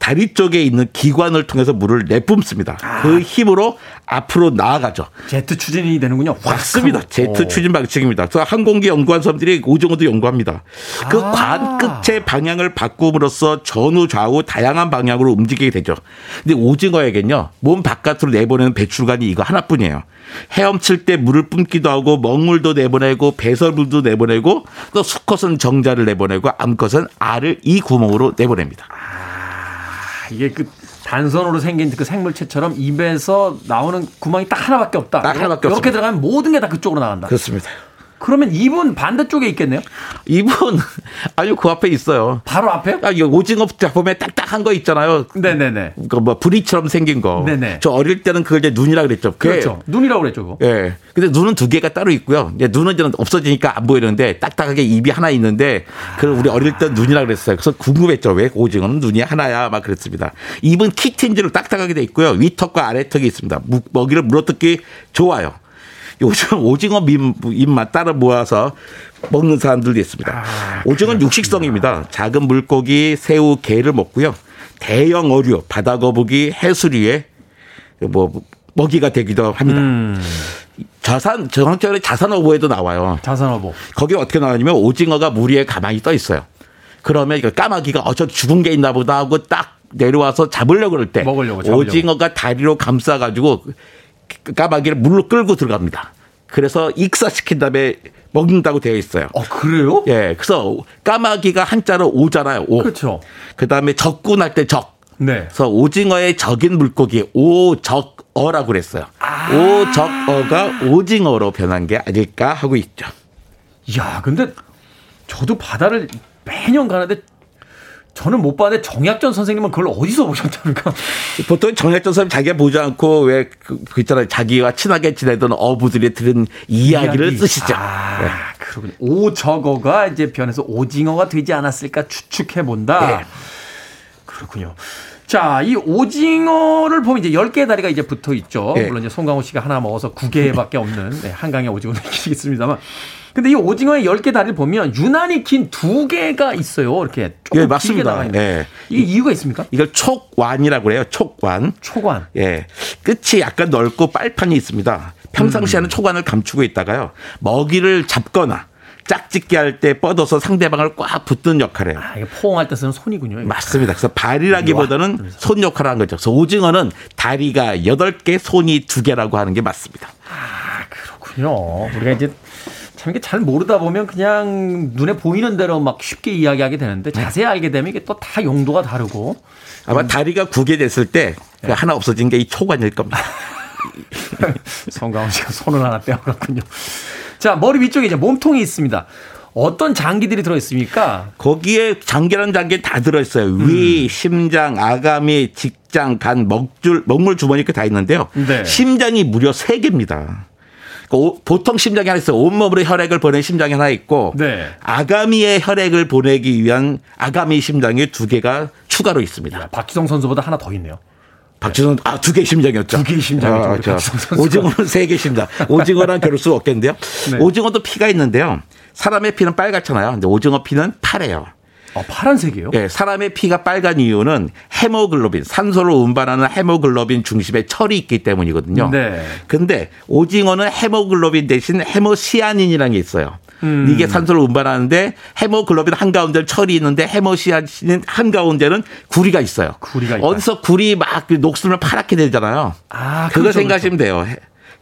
다리 쪽에 있는 기관을 통해서 물을 내뿜습니다. 그 힘으로 앞으로 나아가죠. 제트 추진이 되는군요. 확 맞습니다. 제트 어. 추진 방식입니다. 그래서 항공기 연구한 사람들이 오징어도 연구합니다. 그 아. 관 끝의 방향을 바꿈으로써 전후 좌우 다양한 방향으로 움직이게 되죠. 근데 오징어에겐요 몸 바깥으로 내보내는 배출관이 이거 하나뿐이에요. 헤엄칠 때 물을 뿜기도 하고 먹물도 내보내고 배설물도 내보내고 또 수컷은 정자를 내보내고 암컷은 알을 이 구멍으로 내보냅니다. 이게 그 단선으로 생긴 그 생물체처럼 입에서 나오는 구멍이 딱 하나밖에 없다. 딱 하나밖에 이렇게 없습니다. 들어가면 모든 게 다 그쪽으로 나간다. 그렇습니다. 그러면 입은 반대쪽에 있겠네요. 이분 아주 그 앞에 있어요. 바로 앞에요? 아, 이거 오징어 보면 딱딱한 거 있잖아요. 네네네. 그뭐 부리처럼 생긴 거. 네네. 저 어릴 때는 그걸 이제 눈이라 그랬죠. 그렇죠. 눈이라고 그랬죠. 예. 근데 눈은 두 개가 따로 있고요. 이제 눈은 이제 없어지니까 안 보이는데 딱딱하게 입이 하나 있는데 그걸 우리 어릴 때 눈이라 그랬어요. 그래서 궁금했죠. 왜 오징어는 눈이 하나야? 막 그랬습니다. 입은 키틴지로 딱딱하게 돼 있고요. 위턱과 아래턱이 있습니다. 무- 먹이를 물어뜯기 좋아요. 요즘 오징어 민- 입만 따로 모아서 먹는 사람들도 있습니다. 오징어는 육식성입니다. 작은 물고기, 새우, 게를 먹고요. 대형 어류, 바다 거북이, 해수류에 뭐 먹이가 되기도 합니다. 자산 정확하게 자산어보에도 나와요. 자산어보. 거기 어떻게 나오냐면 오징어가 물 위에 가만히 떠 있어요. 그러면 까마귀가 어저 죽은 게 있나 보다 하고 딱 내려와서 잡으려고 그럴 때 먹으려고, 잡으려고. 오징어가 다리로 감싸 가지고 까마귀를 물로 끌고 들어갑니다. 그래서 익사시킨 다음에 먹는다고 되어 있어요. 어 그래요? 예. 그래서 까마귀가 한자로 오잖아요. 오. 그렇죠. 그다음에 적군할 때 적. 네. 그래서 오징어의 적인 물고기 오적어라고 그랬어요. 아. 오적어가 오징어로 변한 게 아닐까 하고 있죠. 야, 근데 저도 바다를 매년 가는데 저는 못 봤는데 정약전 선생님은 그걸 어디서 보셨답니까? 보통 정약전 사람 자기가 보지 않고 왜 그 있잖아요. 자기와 친하게 지내던 어부들이 들은 이야기를 이야기. 쓰시죠. 아, 네. 그렇군요. 오 저거가 이제 변해서 오징어가 되지 않았을까 추측해 본다. 네. 그렇군요. 자, 이 오징어를 보면 이제 10개의 다리가 이제 붙어 있죠. 네. 물론 이제 송강호 씨가 하나 먹어서 9개밖에 없는 네, 한강의 오징어는 있겠습니다만. 근데 이 오징어의 10개 다리를 보면 유난히 긴 두 개가 있어요. 이렇게 조금 예, 길게 맞습니다. 있는. 예. 이게 이유가 있습니까? 이걸 촉완이라고 그래요. 촉완. 초관. 예. 끝이 약간 넓고 빨판이 있습니다. 평상시에는 초관을 감추고 있다가요. 먹이를 잡거나 짝짓기 할 때 뻗어서 상대방을 꽉 붙는 역할을 해요. 아, 이게 포옹할 때 쓰는 손이군요. 이거. 맞습니다. 그래서 발이라기보다는 손 역할을 하는 거죠. 그래서 오징어는 다리가 8개, 손이 2개라고 하는 게 맞습니다. 그렇군요. 우리가 이제 참 이게 잘 모르다 보면 그냥 눈에 보이는 대로 막 쉽게 이야기하게 되는데 자세히 알게 되면 이게 또 다 용도가 다르고 아마 다리가 9개 됐을 때그 하나 없어진 게 이 초관일 겁니다. 성강훈 씨가 손을 하나 빼어갔군요. 자, 머리 위쪽에 이제 몸통이 있습니다. 어떤 장기들이 들어있습니까? 거기에 장기라는 장기 다 들어있어요. 위, 심장, 아가미, 직장, 간, 먹줄, 먹물 주머니 이렇게 다 있는데요. 네. 심장이 무려 3개입니다. 보통 심장이 하나 있어요. 온몸으로 혈액을 보내는 심장이 하나 있고 네. 아가미의 혈액을 보내기 위한 아가미 심장이 두 개가 추가로 있습니다. 박지성 선수보다 하나 더 있네요. 박지성 아 두 개 심장이었죠. 두 개의 심장이죠, 아. 오징어는 세 개 심장. 오징어랑 겨룰 수 없겠는데요. 네. 오징어도 피가 있는데요. 사람의 피는 빨갛잖아요. 근데 오징어 피는 파래요. 어, 파란색이에요? 예, 사람의 피가 빨간 이유는 헤모글로빈, 산소를 운반하는 헤모글로빈 중심에 철이 있기 때문이거든요. 네. 근데 오징어는 헤모글로빈 대신 헤모시아닌이라는 게 있어요. 음. 이게 산소를 운반하는데 헤모글로빈 한가운데는 철이 있는데 헤모시아닌 한가운데는 구리가 있어요. 구리가 있다. 어디서 구리 막 녹슬면 파랗게 되잖아요. 아, 그거 그렇죠, 생각하시면 돼요.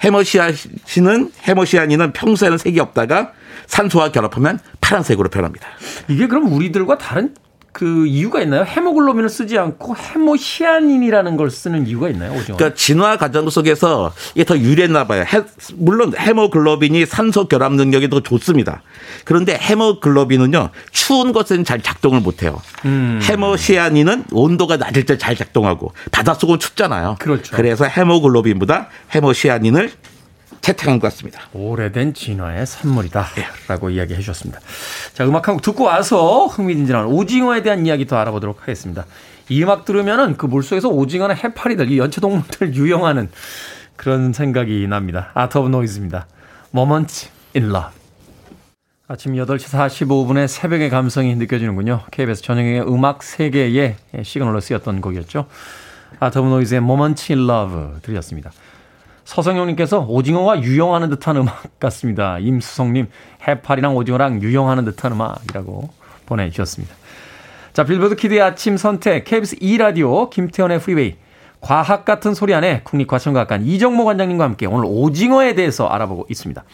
헤- 헤모시아닌은 헤모시아닌은 평소에는 색이 없다가 산소와 결합하면 파란색으로 변합니다. 이게 그럼 우리들과 다른 그 이유가 있나요? 헤모글로빈을 쓰지 않고 헤모시아닌이라는 걸 쓰는 이유가 있나요? 오징어. 그러니까 진화 과정 속에서 이게 더 유리했나 봐요. 헤- 물론 헤모글로빈이 산소 결합 능력이 더 좋습니다. 그런데 헤모글로빈은요 추운 것은 잘 작동을 못해요. 음. 헤모시아닌은 온도가 낮을 때 잘 작동하고 바닷속은 춥잖아요. 그렇죠. 그래서 헤모글로빈보다 헤모시아닌을 채택한 것 같습니다. 오래된 진화의 산물이다. 라고 이야기해 주셨습니다. 자, 음악 한 곡 듣고 와서 흥미진진한 오징어에 대한 이야기 더 알아보도록 하겠습니다. 이 음악 들으면은 그 물속에서 오징어나 해파리들, 이 연체동물들 유영하는 그런 생각이 납니다. Art of Noise입니다. Moments in Love. 아침 8시 45분에 새벽의 감성이 느껴지는군요. KBS 전영혁의 음악 세계의 시그널로 쓰였던 곡이었죠. Art of Noise의 Moments in Love 들으셨습니다. 서성용님께서 오징어와 유영하는 듯한 음악 같습니다. 임수성님, 해파리랑 오징어랑 유영하는 듯한 음악이라고 보내주셨습니다. 자, 빌보드 키드의 아침 선택, KBS 2라디오, 김태훈의 Freeway, 과학 같은 소리 안에 국립과천과학관 이정모 관장님과 함께 오늘 오징어에 대해서 알아보고 있습니다.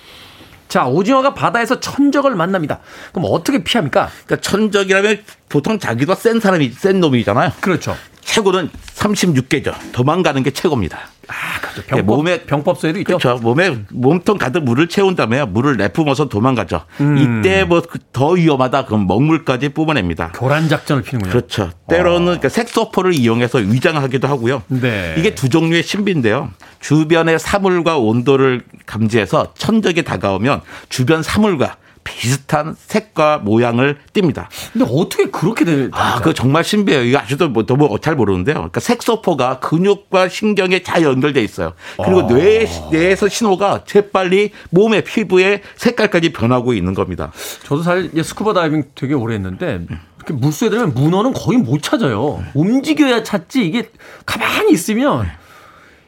자, 오징어가 바다에서 천적을 만납니다. 그럼 어떻게 피합니까? 그러니까 천적이라면 보통 자기도 센 사람이 센 놈이잖아요. 그렇죠. 최고는 36개죠. 도망가는 게 최고입니다. 아, 그렇죠. 예, 병법, 몸에- 병법서에도 있죠. 그렇죠. 몸에 몸통 가득 물을 채운 다음에 물을 내뿜어서 도망가죠. 음. 이때 뭐 더 위험하다 그럼 먹물까지 뿜어냅니다. 교란 작전을 피는군요. 그렇죠. 때로는 그 색소포를 이용해서 위장하기도 하고요. 네. 이게 두 종류의 신비인데요. 주변의 사물과 온도를 감지해서 천적이 다가오면 주변 사물과 비슷한 색과 모양을 띱니다. 근데 어떻게 그렇게 될? 아, 그거 정말 신비해요. 이거 아직도 뭐 너무 잘 모르는데요. 그러니까 색소포가 근육과 신경에 잘 연결돼 있어요. 그리고 아. 뇌, 뇌에서 신호가 재빨리 몸의 피부의 색깔까지 변하고 있는 겁니다. 저도 사실 스쿠버 다이빙 되게 오래 했는데 이렇게 물속에 들으면 문어는 거의 못 찾아요. 움직여야 찾지 이게 가만히 있으면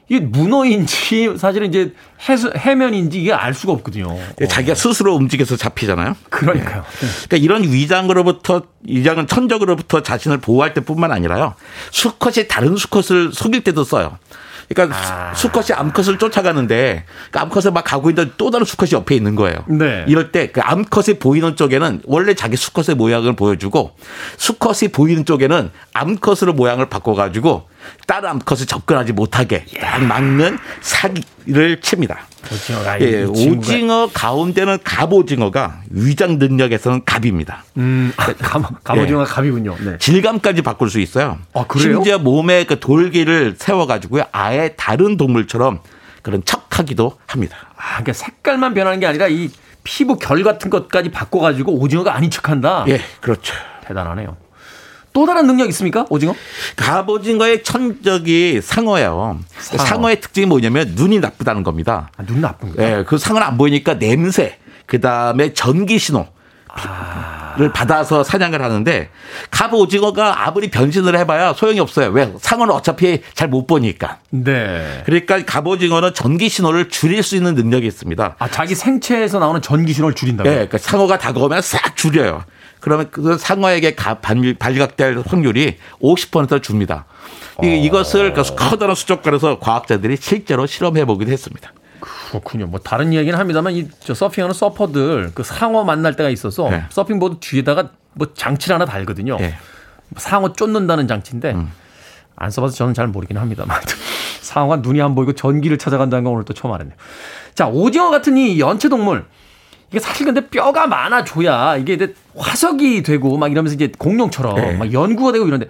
이게 문어인지 사실은 이제 해수, 해면인지 이게 알 수가 없거든요. 자기가 스스로 움직여서 잡히잖아요. 그러니까요. 그러니까 이런 위장으로부터 위장은 천적으로부터 자신을 보호할 때뿐만 아니라요. 수컷이 다른 수컷을 속일 때도 써요. 그러니까 수- 수컷이 암컷을 쫓아가는데 그 암컷을 막 가고 있는데 또 다른 수컷이 옆에 있는 거예요. 네. 이럴 때 그 암컷이 보이는 쪽에는 원래 자기 수컷의 모양을 보여주고 수컷이 보이는 쪽에는 암컷으로 모양을 바꿔가지고 다른 암컷을 접근하지 못하게 딱 막는 사기를 칩니다. 오징어가 예, 오징어 가운데는 갑오징어가 위장 능력에서는 갑입니다. 음, 아, 갑, 갑오징어가 갑이군요. 네. 질감까지 바꿀 수 있어요. 아, 그래요? 심지어 몸에 그 돌기를 세워가지고요. 아예 다른 동물처럼 그런 척하기도 합니다. 아, 그러니까 색깔만 변하는 게 아니라 이 피부 결 같은 것까지 바꿔가지고 오징어가 아닌 척한다. 예, 그렇죠. 대단하네요. 또 다른 능력 있습니까? 오징어? 갑오징어의 천적이 상어예요. 상어. 의 특징이 뭐냐면 눈이 나쁘다는 겁니다. 아, 눈 나쁜 거야. 예, 그 상어는 안 보이니까 냄새, 그 다음에 전기 신호. 를 받아서 사냥을 하는데 갑오징어가 아무리 변신을 해봐야 소용이 없어요. 왜? 상어는 어차피 잘 못 보니까. 네. 그러니까 갑오징어는 전기 신호를 줄일 수 있는 능력이 있습니다. 아, 자기 생체에서 나오는 전기 신호를 줄인다고요? 예, 그러니까 상어가 다가오면 싹 줄여요. 그러면 그 상어에게 발- 발각될 확률이 50% 줍니다. 이- 이것을 그 커다란 수족관에서 과학자들이 실제로 실험해 보기도 했습니다. 그렇군요. 뭐 다른 이야기는 합니다만 이 저 서핑하는 서퍼들 그 상어 만날 때가 있어서 네. 서핑보드 뒤에다가 뭐 장치를 하나 달거든요. 예. 상어 쫓는다는 장치인데 음. 안 써봐서 저는 잘 모르긴 합니다만 상어가 눈이 안 보이고 전기를 찾아간다는 건 오늘 또 처음 알았네요. 자 오징어 같은 이 연체 동물 이게 사실 근데 뼈가 많아줘야 이게 이제 화석이 되고 막 이러면서 이제 공룡처럼 네. 막 연구가 되고 이런데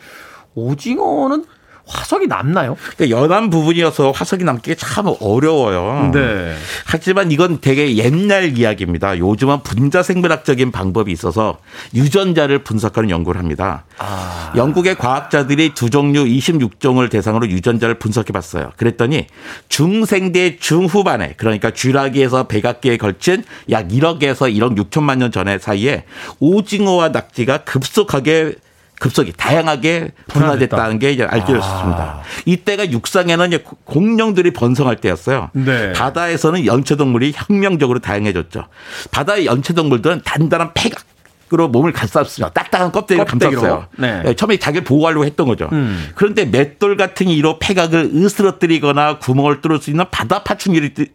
오징어는 화석이 남나요? 그러니까 연한 부분이어서 화석이 남기 참 어려워요. 네. 하지만 이건 되게 옛날 이야기입니다. 요즘은 분자 생물학적인 방법이 있어서 유전자를 분석하는 연구를 합니다. 아. 영국의 과학자들이 두 종류 26종을 대상으로 유전자를 분석해 봤어요. 그랬더니 중생대 중후반에 그러니까 쥐라기에서 백악기에 걸친 약 1억에서 1억 6천만 년 전에 사이에 오징어와 낙지가 급속하게 급속히 다양하게 분화됐다는 게 이제 알려졌습니다. 이때가 육상에는 공룡들이 번성할 때였어요. 네. 바다에서는 연체동물이 혁명적으로 다양해졌죠. 바다의 연체동물들은 단단한 폐각 으로 몸을 감쌌습니다. 딱딱한 껍데기를 껍데기로. 감쌌어요. 네. 예, 처음에 자기를 보호하려고 했던 거죠. 음. 그런데 맷돌 같은 이로 폐각을 으스러뜨리거나 구멍을 뚫을 수 있는 바다 파충류들이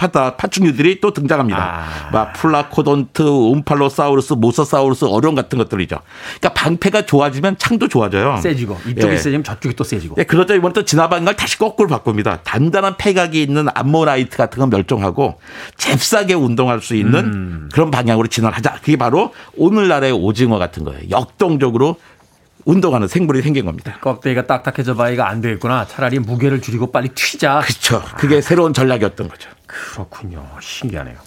바다 파충류들이 또 등장합니다. 아. 막 플라코돈트, 옴팔로사우루스, 모사사우루스, 어룡 같은 것들이죠. 그러니까 방패가 좋아지면 창도 좋아져요. 세지고 이쪽이 예. 세지면 저쪽이 또 세지고. 예, 그러다 이번 또 지나간 걸 다시 거꾸로 바꿉니다. 단단한 패각이 있는 암모나이트 같은 건 멸종하고 잽싸게 운동할 수 있는 음. 그런 방향으로 진화하자. 그게 바로 오늘날의 오징어 같은 거예요. 역동적으로 운동하는 생물이 생긴 겁니다. 껍데기가 딱딱해져 봐야 안 되겠구나. 차라리 무게를 줄이고 빨리 튀자. 그렇죠. 그게 새로운 전략이었던 거죠. 그렇군요. 신기하네요.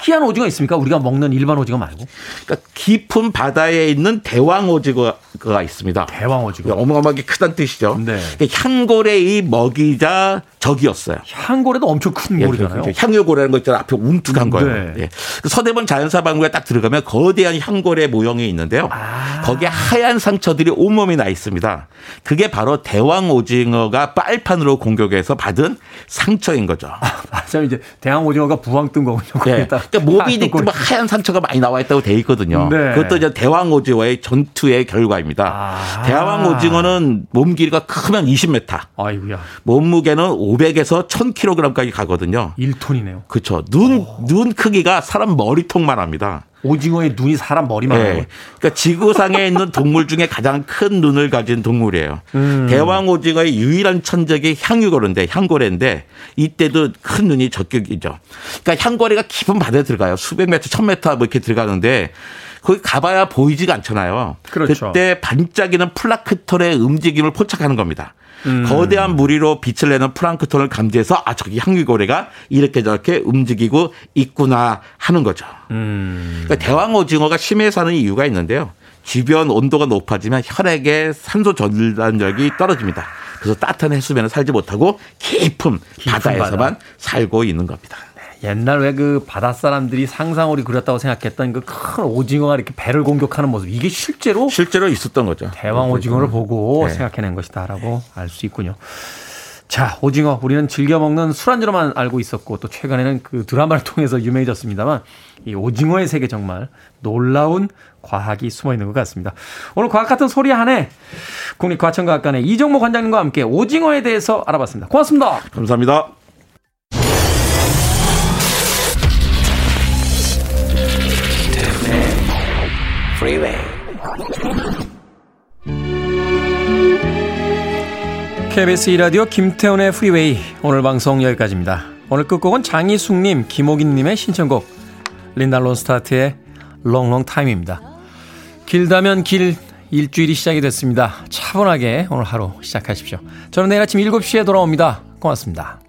특이한 오징어 있습니까? 우리가 먹는 일반 오징어 말고. 그러니까 깊은 바다에 있는 대왕 오징어가 있습니다. 대왕 오징어. 어마어마하게 크다는 뜻이죠. 네. 향고래의 먹이자 적이었어요. 향고래도 엄청 큰 예, 고래잖아요. 그 향유고래라는 거 있잖아요. 앞에 웅툭한 거예요. 네. 예. 그 서대문 자연사방구에 딱 들어가면 거대한 향고래 모형이 있는데요. 아. 거기에 하얀 상처들이 온몸에 나 있습니다. 그게 바로 대왕 오징어가 빨판으로 공격해서 받은 상처인 거죠. 맞아요. 이제 대왕 오징어가 부황 뜬 거군요. 네. 그러니까 하얀 고래. 뭐 하얀 상처가 많이 나와 있다고 돼 있거든요. 네. 그것도 이제 대왕 오징어의 전투의 결과입니다. 아. 대왕 오징어는 몸 길이가 크면 20m, 아이고야. 몸무게는 500에서 1000kg까지 가거든요. 1톤이네요. 그렇죠. 눈, 눈 크기가 사람 머리통만 합니다. 오징어의 눈이 사람 머리만 네. 하고. 그러니까 지구상에 있는 동물 중에 가장 큰 눈을 가진 동물이에요. 음. 대왕 오징어의 유일한 천적이 향유고래인데 향고래인데 이때도 큰 눈이 적격이죠. 그러니까 향고래가 깊은 바다에 들어가요. 수백 메터, 천 메터 뭐 이렇게 들어가는데 거기 가봐야 보이지가 않잖아요. 그렇죠. 때 반짝이는 플랑크톤의 움직임을 포착하는 겁니다. 음. 거대한 무리로 빛을 내는 플랑크톤을 감지해서 아 저기 향유고래가 이렇게 저렇게 움직이고 있구나 하는 거죠. 음. 그러니까 대왕 오징어가 심해 사는 이유가 있는데요. 주변 온도가 높아지면 혈액의 산소 전달력이 떨어집니다. 그래서 따뜻한 해수면에 살지 못하고 깊은, 깊은 바다에서만 바다. 살고 있는 겁니다. 옛날 왜 그 바다 사람들이 상상으로 그렸다고 생각했던 그 큰 오징어가 이렇게 배를 공격하는 모습 이게 실제로 실제로 있었던 거죠. 대왕 오징어를 보고 네. 생각해낸 것이다라고 알 수 있군요. 자, 오징어 우리는 즐겨 먹는 술안주로만 알고 있었고 또 최근에는 그 드라마를 통해서 유명해졌습니다만 이 오징어의 세계 정말 놀라운 과학이 숨어 있는 것 같습니다. 오늘 과학 같은 소리 한해 국립과천과학관의 이정모 관장님과 함께 오징어에 대해서 알아봤습니다. 고맙습니다. 감사합니다. Freeway. KBS 2라디오 김태훈의 프리웨이 오늘 방송 여기까지입니다. 오늘 끝곡은 장희숙님, 김호긴님의 신청곡 린달론 스타트의 롱롱 타임입니다. 길다면 길 일주일이 시작이 됐습니다. 차분하게 오늘 하루 시작하십시오. 저는 내일 아침 7시에 돌아옵니다. 고맙습니다.